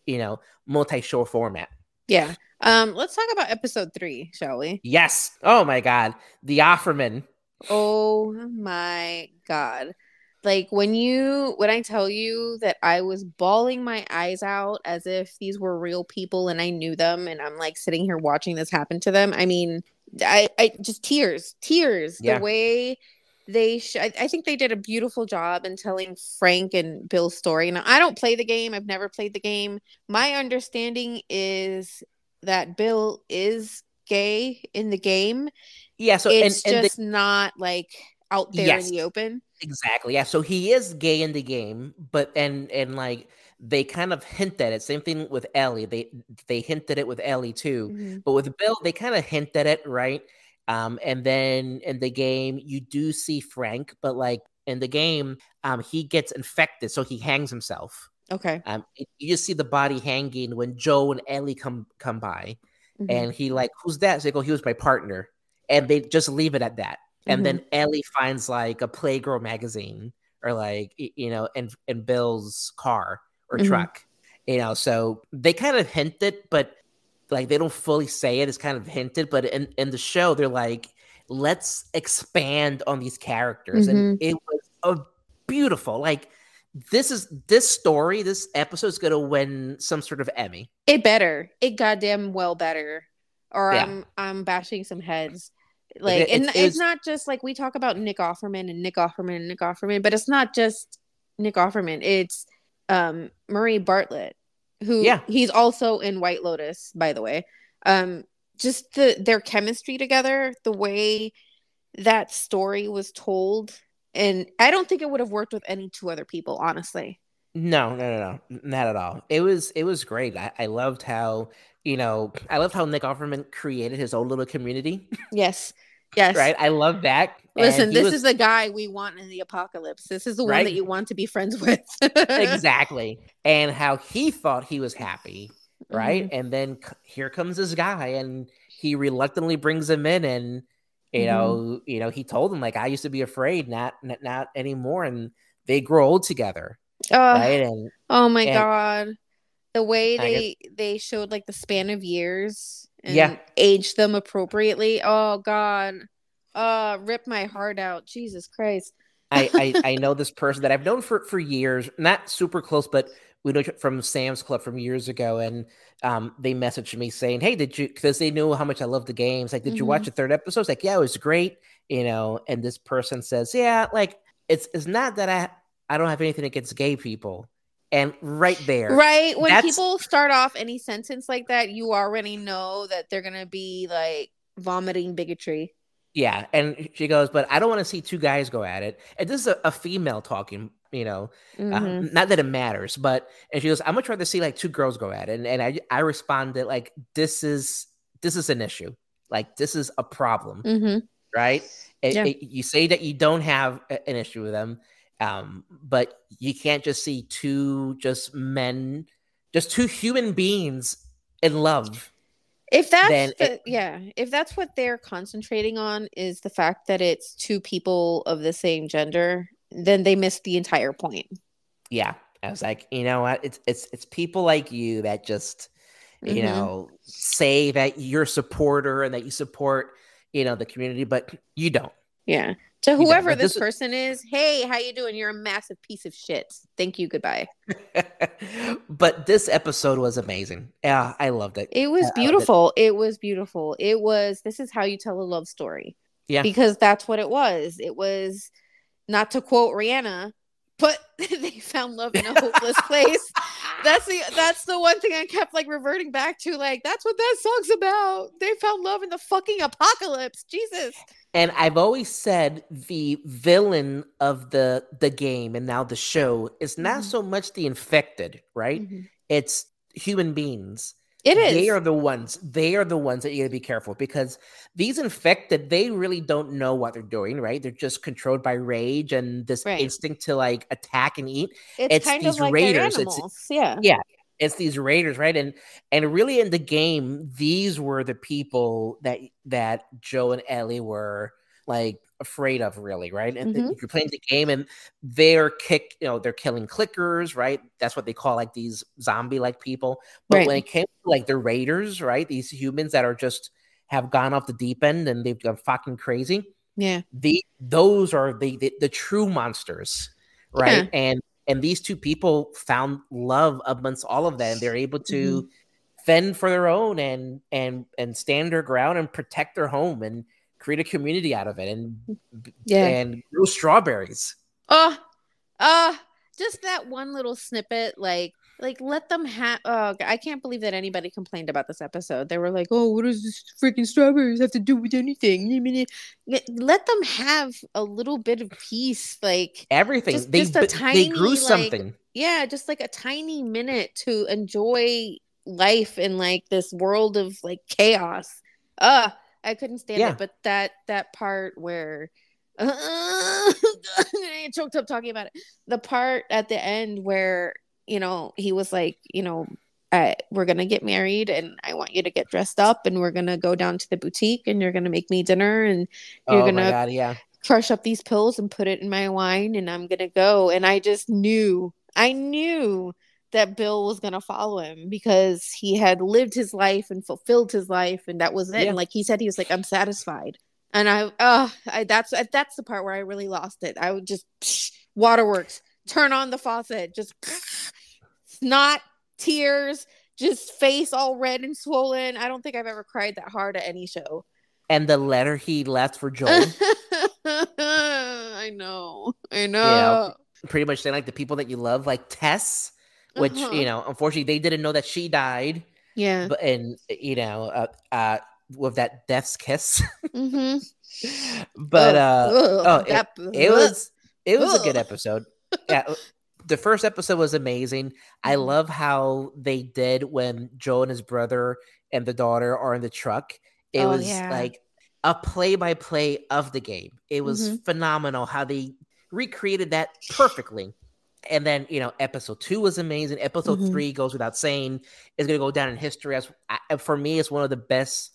you know, multi-show format. Yeah. Um, let's talk about episode three, shall we? Yes. Oh my God. The Offerman. Oh my god. Like when you when I tell you that I was bawling my eyes out as if these were real people and I knew them and I'm like sitting here watching this happen to them. I mean, I I just tears, tears. Yeah. The way they sh- I, I think they did a beautiful job in telling Frank and Bill's story. Now, I don't play the game. I've never played the game. My understanding is that Bill is gay in the game Yeah. So it's and, and just not like out there Yes. in the open. Exactly. Yeah. So he is gay in the game, but and and like they kind of hint at it. Same thing with Ellie. They they hinted it with Ellie too. Mhm. But with Bill, they kind of hint at it, right? Um, and then in the game, you do see Frank, but like in the game, um, he gets infected, so he hangs himself. Okay. Um, you just see the body hanging when Joe and Ellie come come by, Mhm. and he like, who's that? So they go, he was my partner, and they just leave it at that. And then Ellie finds like a Playgirl magazine or like you know, in in Bill's car or Mhm. truck, you know. So they kind of hint it, but like they don't fully say it. It's kind of hinted, but in in the show, they're like, let's expand on these characters, and it was a beautiful like. This is this story. This episode is gonna win some sort of Emmy. it better. It goddamn well better. Or Yeah. I'm I'm bashing some heads. Like it- and it's- it's, not just like we talk about Nick Offerman and Nick Offerman and Nick Offerman, but it's not just Nick Offerman. It's um Murray Bartlett, who Yeah. he's also in White Lotus, by the way. Um just the their chemistry together, the way that story was told. And I don't think it would have worked with any two other people, honestly. No, no, no, no, not at all. It was it was great. I, I loved how you know I love how Nick Offerman created his own little community. Yes. Yes. right, I love that. Listen, this was- is the guy we want in the apocalypse. This is the one that you want to be friends with. exactly, and how he thought he was happy, right? Mm-hmm. And then here comes this guy, and he reluctantly brings him in, and you Mhm. know, you know, he told him like, "I used to be afraid, not not, not anymore," and they grow old together, Oh, right? And oh my and- god. The way they they showed like the span of years and Yeah. aged them appropriately. Oh god. Uh rip my heart out. Jesus Christ. I, I I know this person that I've known for for years, not super close, but we know from Sam's Club from years ago, and um, they messaged me saying, "Hey, did you?" Because they knew how much I love the games. Like, did you watch Mhm. the third episode? It's like, yeah, it was great, you know. And this person says, yeah, like it's it's not that I I don't have anything against gay people, and right there, Right? When people start off any sentence like that, you already know that they're gonna be like vomiting bigotry. Yeah, and she goes, but I don't want to see two guys go at it. And this is a, a female talking, you know, uh, Mhm. not that it matters, but and she goes, I'm much rather see like two girls go at it. And, and I I responded like, this is this is an issue, like this is a problem, Mhm. right? It- Yeah. it- you say that you don't have a- an issue with them, um, but you can't just see two just men, just two human beings in love. If that's the, it- yeah, if that's what they're concentrating on is the fact that it's two people of the same gender, then they missed the entire point. yeah i was like you know what it's it's it's people like you that just you Mhm. know say that you're a supporter and that you support you know the community but you don't Yeah. To whoever but this, this person is, hey, how you doing? You're a massive piece of shit. Thank you. Goodbye. but this episode was amazing. Yeah, I loved it. It was Yeah, loved it. beautiful. It was beautiful. It was this is how you tell a love story. Yeah. Because that's what it was. It was not to quote Rihanna, but they found love in a hopeless place. That's the that's the one thing I kept like reverting back to. Like, that's what that song's about. They found love in the fucking apocalypse. Jesus. And I've always said the villain of the the game and now the show is not Mhm. so much the infected, right? It's human beings. It is. They are the ones. They are the ones that you gotta be careful because these infected, they really don't know what they're doing, right? They're just controlled by rage and this Right. instinct to like attack and eat. it's, it's kind these of like raiders. It's- yeah. Yeah. It's these raiders, right? And and really in the game, these were the people that that Joe and Ellie were like afraid of, really, right? And Mhm. you're playing the game and they're kick, you know, they're killing clickers, right? That's what they call like these zombie-like people. But Right. when it came to like the raiders, right? These humans that are just have gone off the deep end and they've gone fucking crazy. Yeah. The those are the the, the true monsters, right? And and these two people found love amongst all of them. They're able to Mm-hmm. fend for their own and and and stand their ground and protect their home and create a community out of it and Yeah. and grow strawberries. Oh, uh, just that one little snippet, like, like let them have. Oh, I can't believe that anybody complained about this episode. They were like, "Oh, what does this freaking strawberries have to do with anything?" Let them have a little bit of peace, like, Everything Just- they just a but they tiny, grew like, something. yeah, just like a tiny minute to enjoy life in like this world of like chaos. Uh, I couldn't stand Yeah. it. But that that part where I choked up talking about it. The part at the end where you know he was like, you know, uh, we're gonna get married, and I want you to get dressed up, and we're gonna go down to the boutique, and you're gonna make me dinner, and you're oh gonna god, yeah. crush up these pills and put it in my wine and I'm gonna go. And I just knew, I knew that Bill was gonna follow him because he had lived his life and fulfilled his life, and that was it. Yeah. And like he said, he was like, I'm satisfied. And I, oh, I, that's that's the part where I really lost it. I would just psh, waterworks, turn on the faucet, just snot, tears, just face all red and swollen. I don't think I've ever cried that hard at any show. And the letter he left for Joel, I know. I know. Yeah. pretty much saying like the people that you love, like Tess, which Uh-huh. you know, unfortunately they didn't know that she died. Yeah. but and you know uh, uh with that death's kiss Mm-hmm. but uh oh, it- that, it was it was a good episode yeah uh, the first episode was amazing i Mhm. love how they did when joe and his brother and the daughter are in the truck it Oh, was yeah. like a play-by-play of the game it was Mhm. phenomenal how they recreated that perfectly and then you know episode two was amazing episode Mhm. three goes without saying is going to go down in history as I- for me it's one of the best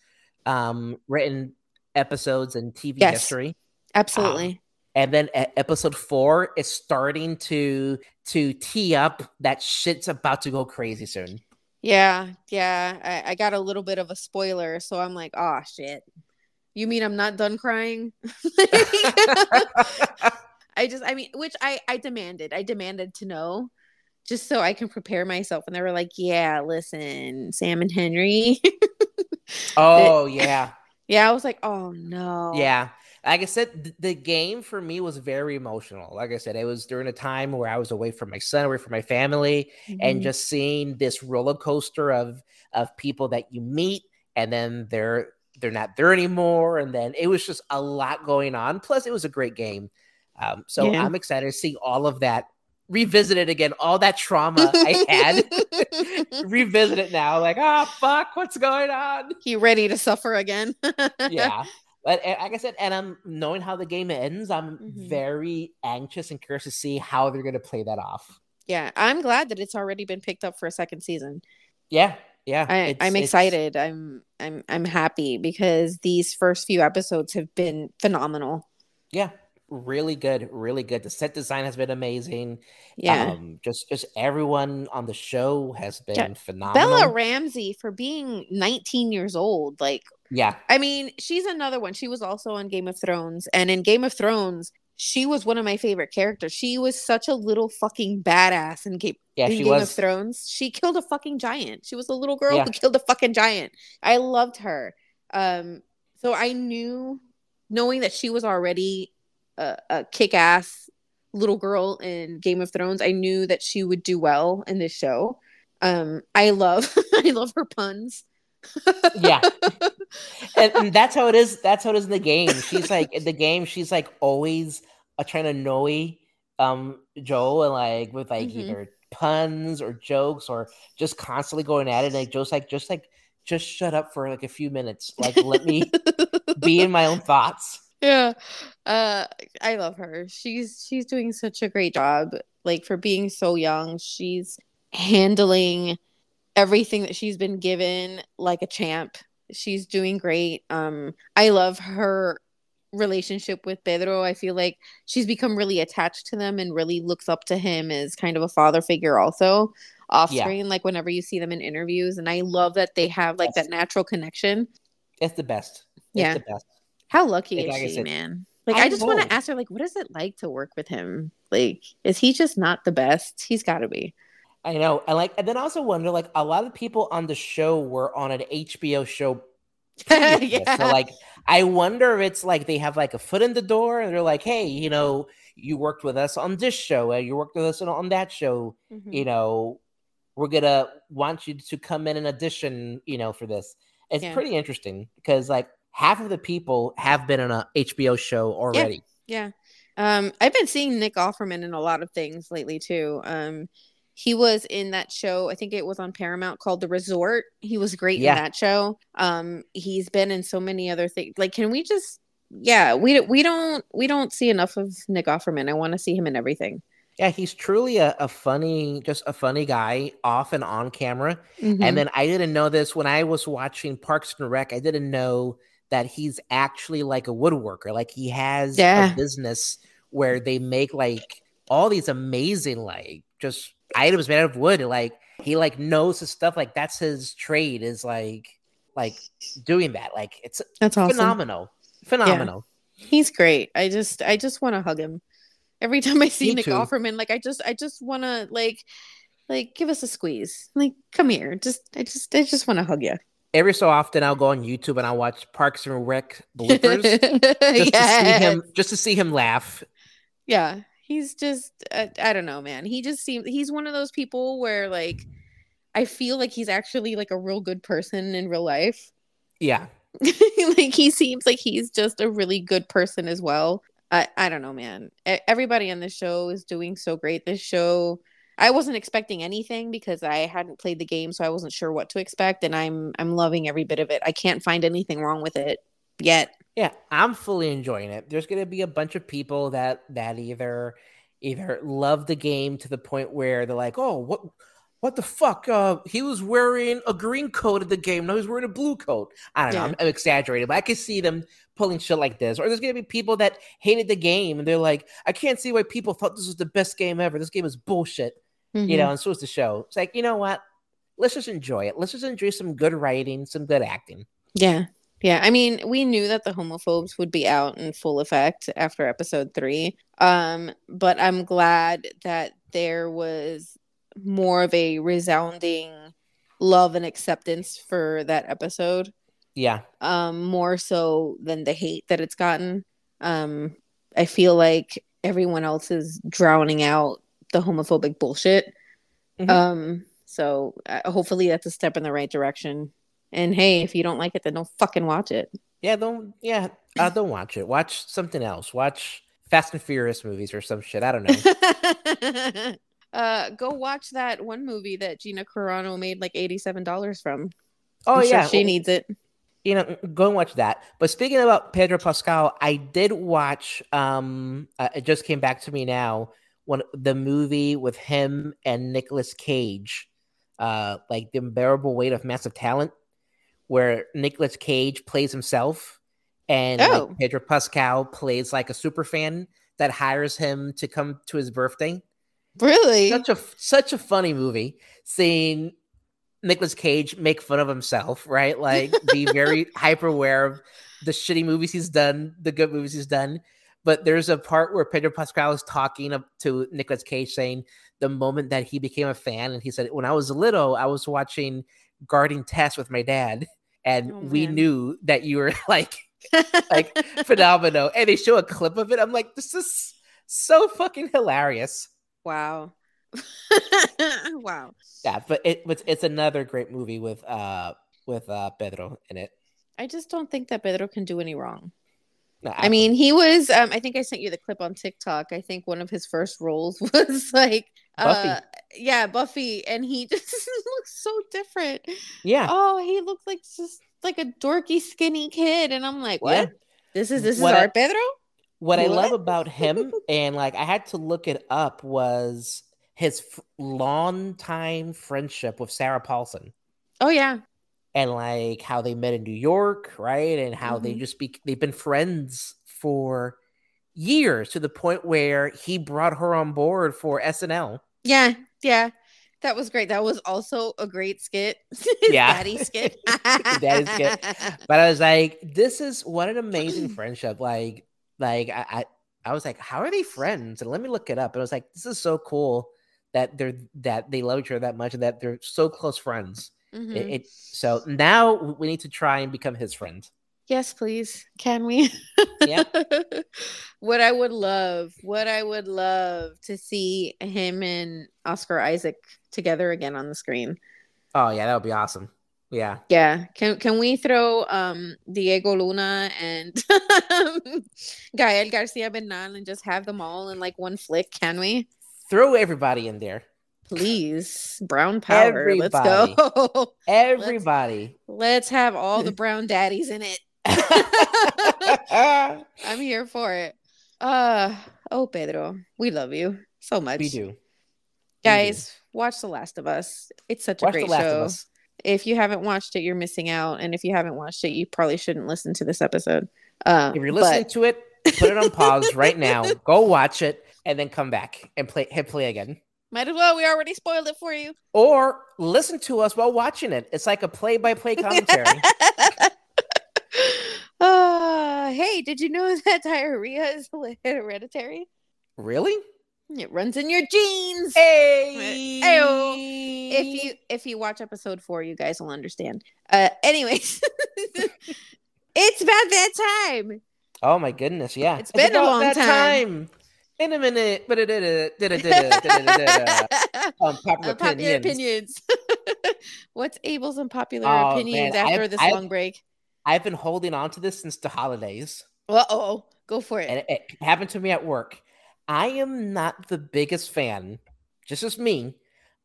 um written episodes in tv Yes. history Absolutely. and then episode four is starting to to tee up that shit's about to go crazy soon yeah. Yeah. I, I got a little bit of a spoiler. So I'm like, oh, shit. You mean I'm not done crying? I just, I mean, which I, I demanded. I demanded to know just so I can prepare myself. And they were like, yeah, listen, Sam and Henry. oh yeah yeah. I was like, oh, no. yeah like i said th- the game for me was very emotional like i said it was during a time where i was away from my son away from my family and Mhm. just seeing this roller coaster of of people that you meet and then they're they're not there anymore and then it was just a lot going on plus it was a great game um, so Yeah. i'm excited to see all of that revisit it again all that trauma i had revisit it now like ah fuck what's going on he ready to suffer again. yeah but uh, like i said and i'm knowing how the game ends i'm Mhm. very anxious and curious to see how they're going to play that off Yeah, I'm glad that it's already been picked up for a second season. yeah yeah I, it's- I'm it's- excited. I'm I'm I'm happy because these first few episodes have been phenomenal. Yeah, really good, really good. The set design has been amazing. Yeah. Um, just just everyone on the show has been Yeah, phenomenal. Bella Ramsey for being 19 years old, like Yeah. I mean, she's another one. She was also on Game of Thrones, and in Game of Thrones, she was one of my favorite characters. She was such a little fucking badass in Game, Yeah, in Game was. of Thrones. She killed a fucking giant. She was a little girl Yeah. who killed a fucking giant. I loved her. Um, so I knew, knowing that she was already a, a kick-ass little girl in Game of Thrones, I knew that she would do well in this show. Um, I love, I love her puns. Yeah. and, and that's how it is. That's how it is in the game. She's like in the game. She's like always uh, trying to annoy um Joe and like with like Mhm. either puns or jokes or just constantly going at it. Like Joe's like just like just shut up for like a few minutes. Like let me be in my own thoughts. Yeah. Uh i love her. She's she's doing such a great job like for being so young. She's handling everything that she's been given like a champ. She's doing great. Um i love her relationship with pedro. I feel like she's become really attached to them and really looks up to him as kind of a father figure also off Yeah. screen like whenever you see them in interviews. And i love that they have like that natural connection. It's the best. It's Yeah. the best. How lucky Like is I she, said, man? Like, I I, just want to ask her, like, what is it like to work with him? Like, is he just not the best? He's got to be. I know. And like and then I also wonder like a lot of people on the show were on an HBO show previous to this. yeah. So like I wonder if it's like they have like a foot in the door and they're like, hey, you know, you worked with us on this show, and you worked with us on, on that show, Mhm. you know, we're gonna want you to come in and audition, you know, for this. It's Yeah. pretty interesting because like half of the people have been on a HBO show already. Yeah. Um, I've been seeing Nick Offerman in a lot of things lately too. Um, he was in that show, I think it was on Paramount called The Resort. He was great Yeah. in that show. Um, he's been in so many other things. Like, can we just yeah, we we don't we don't see enough of Nick Offerman. I want to see him in everything. Yeah, he's truly a, a funny, just a funny guy off and on camera. Mhm. And then I didn't know this when I was watching Parks and Rec. I didn't know that he's actually like a woodworker. Like he has Yeah. a business where they make like all these amazing like just items made out of wood. Like he like knows his stuff. Like that's his trade is like like doing that. Like it's That's awesome. phenomenal. Phenomenal. He's great. I just I just want to hug him. Every time I see Me Nick too. Offerman, like I just I just want to like like give us a squeeze. Like come here. Just I just I just want to hug you. Every so often I'll go on YouTube and I'll watch Parks and Rec bloopers just to see him just to see him laugh. Yeah. He's just I, I don't know, man. He just seems he's one of those people where like I feel like he's actually like a real good person in real life. Yeah. like he seems like he's just a really good person as well. I I don't know, man. Everybody on the show is doing so great. This show, I wasn't expecting anything because I hadn't played the game, so I wasn't sure what to expect, and I'm I'm loving every bit of it. I can't find anything wrong with it yet. Yeah, I'm fully enjoying it. There's gonna be a bunch of people that that either either love the game to the point where they're like, oh, what what the fuck? Uh, he was wearing a green coat at the game. Now he's wearing a blue coat. I don't know. I'm, I'm exaggerating, but I can see them pulling shit like this. Or there's gonna be people that hated the game and they're like, I can't see why people thought this was the best game ever. This game is bullshit. Mm-hmm. You know, and so is the show. It's like, you know what? Let's just enjoy it. Let's just enjoy some good writing, some good acting. Yeah. Yeah. I mean, we knew that the homophobes would be out in full effect after episode three. Um, but I'm glad that there was more of a resounding love and acceptance for that episode. Yeah. Um, more so than the hate that it's gotten. Um, I feel like everyone else is drowning out the homophobic bullshit. Mhm. Um, so uh, hopefully that's a step in the right direction. And hey, if you don't like it, then don't fucking watch it. Yeah, don't yeah, uh, don't watch it. Watch something else. Watch Fast and Furious movies or some shit. I don't know. uh, go watch that one movie that Gina Carano made like eighty-seven dollars from. Oh I'm sure yeah, she well, needs it. you know, go and watch that. But speaking about Pedro Pascal, I did watch. Um, uh, it just came back to me now. One the movie with him and Nicolas Cage, uh, like the unbearable weight of massive talent, where Nicolas Cage plays himself, and like, Oh. Pedro Pascal plays like a super fan that hires him to come to his birthday. Really? such a such a funny movie seeing Nicolas Cage make fun of himself, right? Like be very hyper aware of the shitty movies he's done, the good movies he's done. But there's a part where Pedro Pascal is talking to Nicolas Cage saying the moment that he became a fan, and he said, When I was little, I was watching Guarding Tess with my dad, and oh, we knew that you were like like phenomenal. And they show a clip of it. I'm like, this is so fucking hilarious. Wow. wow. Yeah, but it it's, it's another great movie with uh with uh Pedro in it. I just don't think that Pedro can do any wrong. No, I mean, he was. Um, I think I sent you the clip on TikTok. I think one of his first roles was like, Buffy. Uh, yeah, Buffy, and he just looks so different. Yeah. Oh, he looks like just like a dorky, skinny kid, and I'm like, what? Yeah. This is this what is our Pedro. What, what I love about him, and like I had to look it up, was his f- long time friendship with Sarah Paulson. Oh yeah, and like how they met in New York, right? And how mm-hmm. they just be they've been friends for years to the point where he brought her on board for SNL. Yeah, yeah. That was great. That was also a great skit. yeah. Daddy skit. Daddy skit. But I was like, this is what an amazing friendship. Like, like I, I, I was like, how are they friends? And let me look it up. And I was like, this is so cool that they're that they love each other that much and that they're so close friends. Mm-hmm. It, it, so now we need to try and become his friend. Yes, please. Can we? Yeah. what I would love, what I would love to see him and Oscar Isaac together again on the screen. Oh yeah, that would be awesome. Yeah. Yeah. Can can we throw um Diego Luna and Gael Garcia Bernal and just have them all in like one flick? Can we? Throw everybody in there. Please, brown power. Everybody. Let's go. Everybody. Let's, let's, have all the brown daddies in it. I'm here for it. Uh oh Pedro, we love you so much. We do. Guys, we do. watch The Last of Us. It's such watch a great show. If you haven't watched it, you're missing out. And if you haven't watched it, you probably shouldn't listen to this episode. Uh, if you're listening but... to it, put it on pause right now. Go watch it and then come back and play hit play again. Might as well. We already spoiled it for you. Or listen to us while watching it. It's like a play by play commentary. uh, hey, did you know that diarrhea is hereditary? Really? It runs in your genes. Hey. Ayo. If you if you watch episode four, you guys will understand. Uh, anyways, it's about that time. Oh my goodness! Yeah, it's been it's a long time. time in a minute. Unpopular opinions. opinions. What's Abel's unpopular oh, opinions man, after I've, this I've, long break? I've been holding on to this since the holidays. Uh oh, go for it. And it, it happened to me at work. I am not the biggest fan, just as me,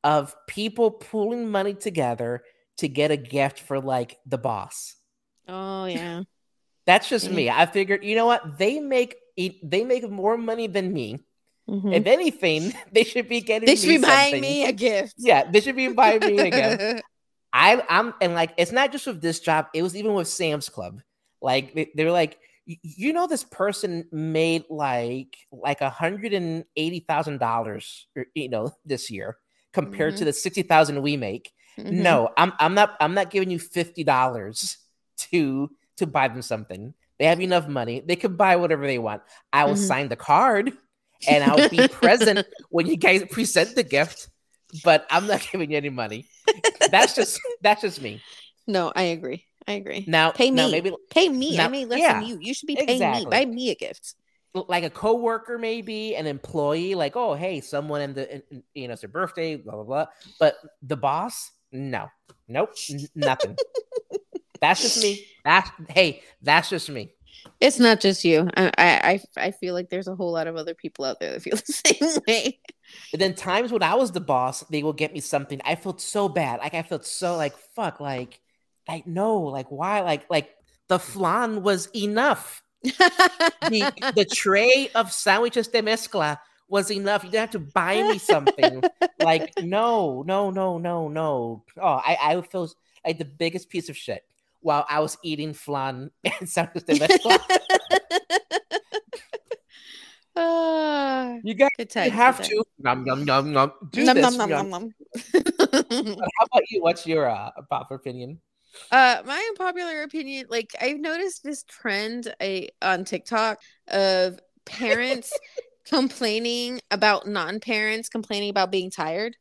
of people pooling money together to get a gift for like the boss. Oh yeah. That's just me. I figured, you know what? They make they make more money than me. Mm-hmm. If anything, they should be getting. They should be something. buying me a gift. Yeah, they should be buying me a gift. I, I'm and like it's not just with this job. It was even with Sam's Club. Like they, they were like, you know, this person made like like a hundred and eighty thousand dollars, you know, this year compared mm-hmm. to the sixty thousand we make. Mm-hmm. No, I'm I'm not I'm not giving you fifty dollars to to buy them something. They have enough money. They could buy whatever they want. I will mm-hmm. sign the card and I'll be present when you guys present the gift, but I'm not giving you any money. That's just that's just me. No, I agree. I agree. Now pay me. Now maybe pay me. Now, I mean, listen, yeah, you. You should be paying exactly. me. Buy me a gift. Like a coworker, maybe an employee. Like, oh, hey, someone in the in, you know it's their birthday, blah blah blah. But the boss, no, nope, n- nothing. That's just me. That's hey, that's just me. It's not just you. I, I I feel like there's a whole lot of other people out there that feel the same way. And then times when I was the boss, they will get me something. I felt so bad. Like I felt so like fuck. Like like no. Like why? Like like the flan was enough. the, the tray of sandwiches de mezcla was enough. You didn't have to buy me something. like no, no, no, no, no. Oh, I I feel like the biggest piece of shit while I was eating flan and de mezcla. uh, you guys you have to. Nom, nom, nom, nom. Do nom, this nom, nom, nom, nom. how about you? What's your uh, popular opinion? Uh, my unpopular opinion, like I've noticed this trend I, on TikTok of parents complaining about non-parents complaining about being tired.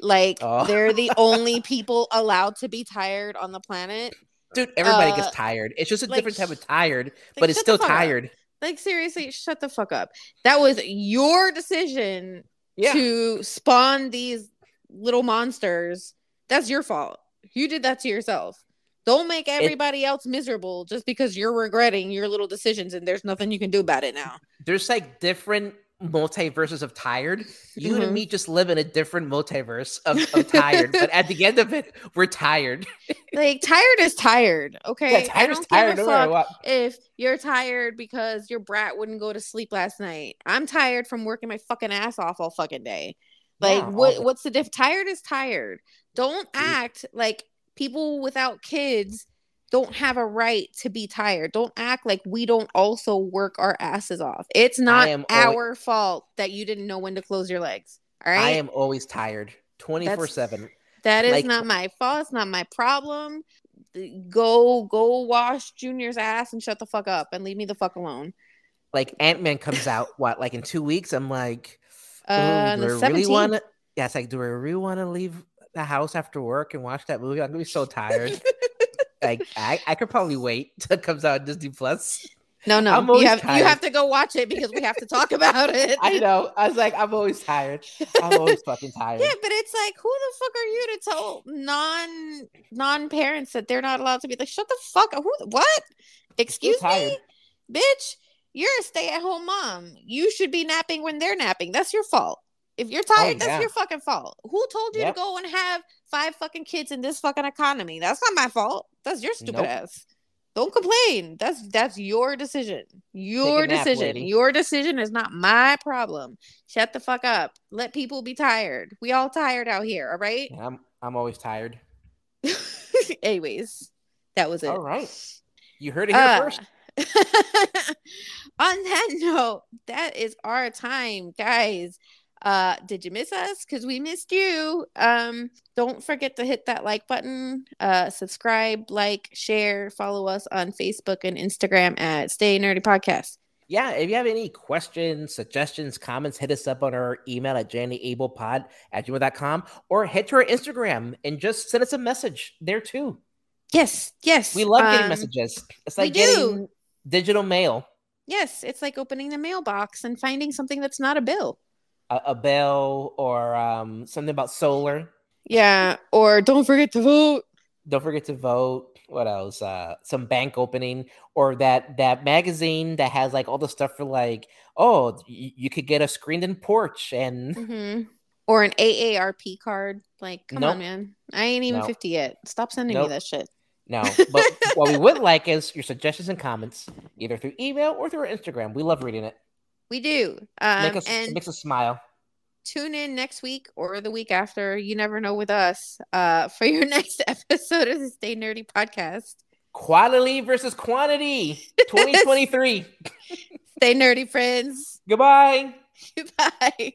Like Oh. they're the only people allowed to be tired on the planet. Dude, everybody Uh, gets tired. It's just a like, different type of tired, like, but it's still fuck up. tired. Like seriously, shut the fuck up. That was your decision Yeah. to spawn these little monsters. That's your fault. You did that to yourself. Don't make everybody else miserable just because you're regretting your little decisions and there's nothing you can do about it now. There's like different multiverses of tired. You Mhm. and me just live in a different multiverse of, of tired, but at the end of it, we're tired. Like tired is tired, okay? Yeah, I tired is don't tired. give a fuck if you're tired because your brat wouldn't go to sleep last night. I'm tired from working my fucking ass off all fucking day. Like Yeah, what what's the diff tired is tired. Don't act like people without kids don't have a right to be tired. Don't act like we don't also work our asses off. It's not our fault that you didn't know when to close your legs. All right? I am always tired 24 7. That is Like- not my fault. It's not my problem. Go go wash Junior's ass and shut the fuck up and leave me the fuck alone. Like Ant Man comes out, what, like in two weeks? I'm like, Uh, do I really want to? Yeah, it's like, do I really want to leave the house after work and watch that movie? I'm gonna be so tired. Like, I, I could probably wait till it comes out on Disney Plus. No, no, you have you have to go watch it because we have to talk about it. I know. I was like, I'm always tired. I'm always fucking tired. Yeah, but it's like, who the fuck are you to tell non non parents that they're not allowed to be like, shut the fuck up? Who? What? Excuse me, bitch. You're a stay at home mom. You should be napping when they're napping. That's your fault. If you're oh, tired, Oh, that's yeah. your fucking fault. Who told you Yep. to go and have five fucking kids in this fucking economy? That's not my fault. That's your stupid Nope. ass. Don't complain. That's that's your decision. Your decision. lady. Your decision is not my problem. Shut the fuck up. Let people be tired. We all tired out here, all right? Yeah, I'm I'm always tired. Anyways, that was it. All right. You heard it here Uh, first. on that note, that is our time, guys. Uh, did you miss us? Because we missed you. Um, don't forget to hit that like button, uh, subscribe, like, share, follow us on Facebook and Instagram at Stay Nerdy Podcast. Yeah, if you have any questions, suggestions, comments, hit us up on our email at jannyablepod at gmail.com or head to our Instagram and just send us a message there too. Yes, yes. We love getting um, messages. It's we like do. digital mail, Yes, it's like opening the mailbox and finding something that's not a bill. A, a bell or um, something about solar. Yeah, or don't forget to vote. Don't forget to vote. What else? Uh, some bank opening or that that magazine that has like all the stuff for like, oh, y- you could get a screened in porch and hmm Or an AARP card. Like, come Nope. on, man. I ain't even No. 50 yet. Stop sending Nope. me that shit. No, but what we would like is your suggestions and comments, either through email or through our Instagram. We love reading it. We do. Um, Make us and makes us smile. tune in next week or the week after. You never know with us uh, for your next episode of the Stay Nerdy podcast. Quality versus quantity, 2023. Stay nerdy, friends. Goodbye. Bye.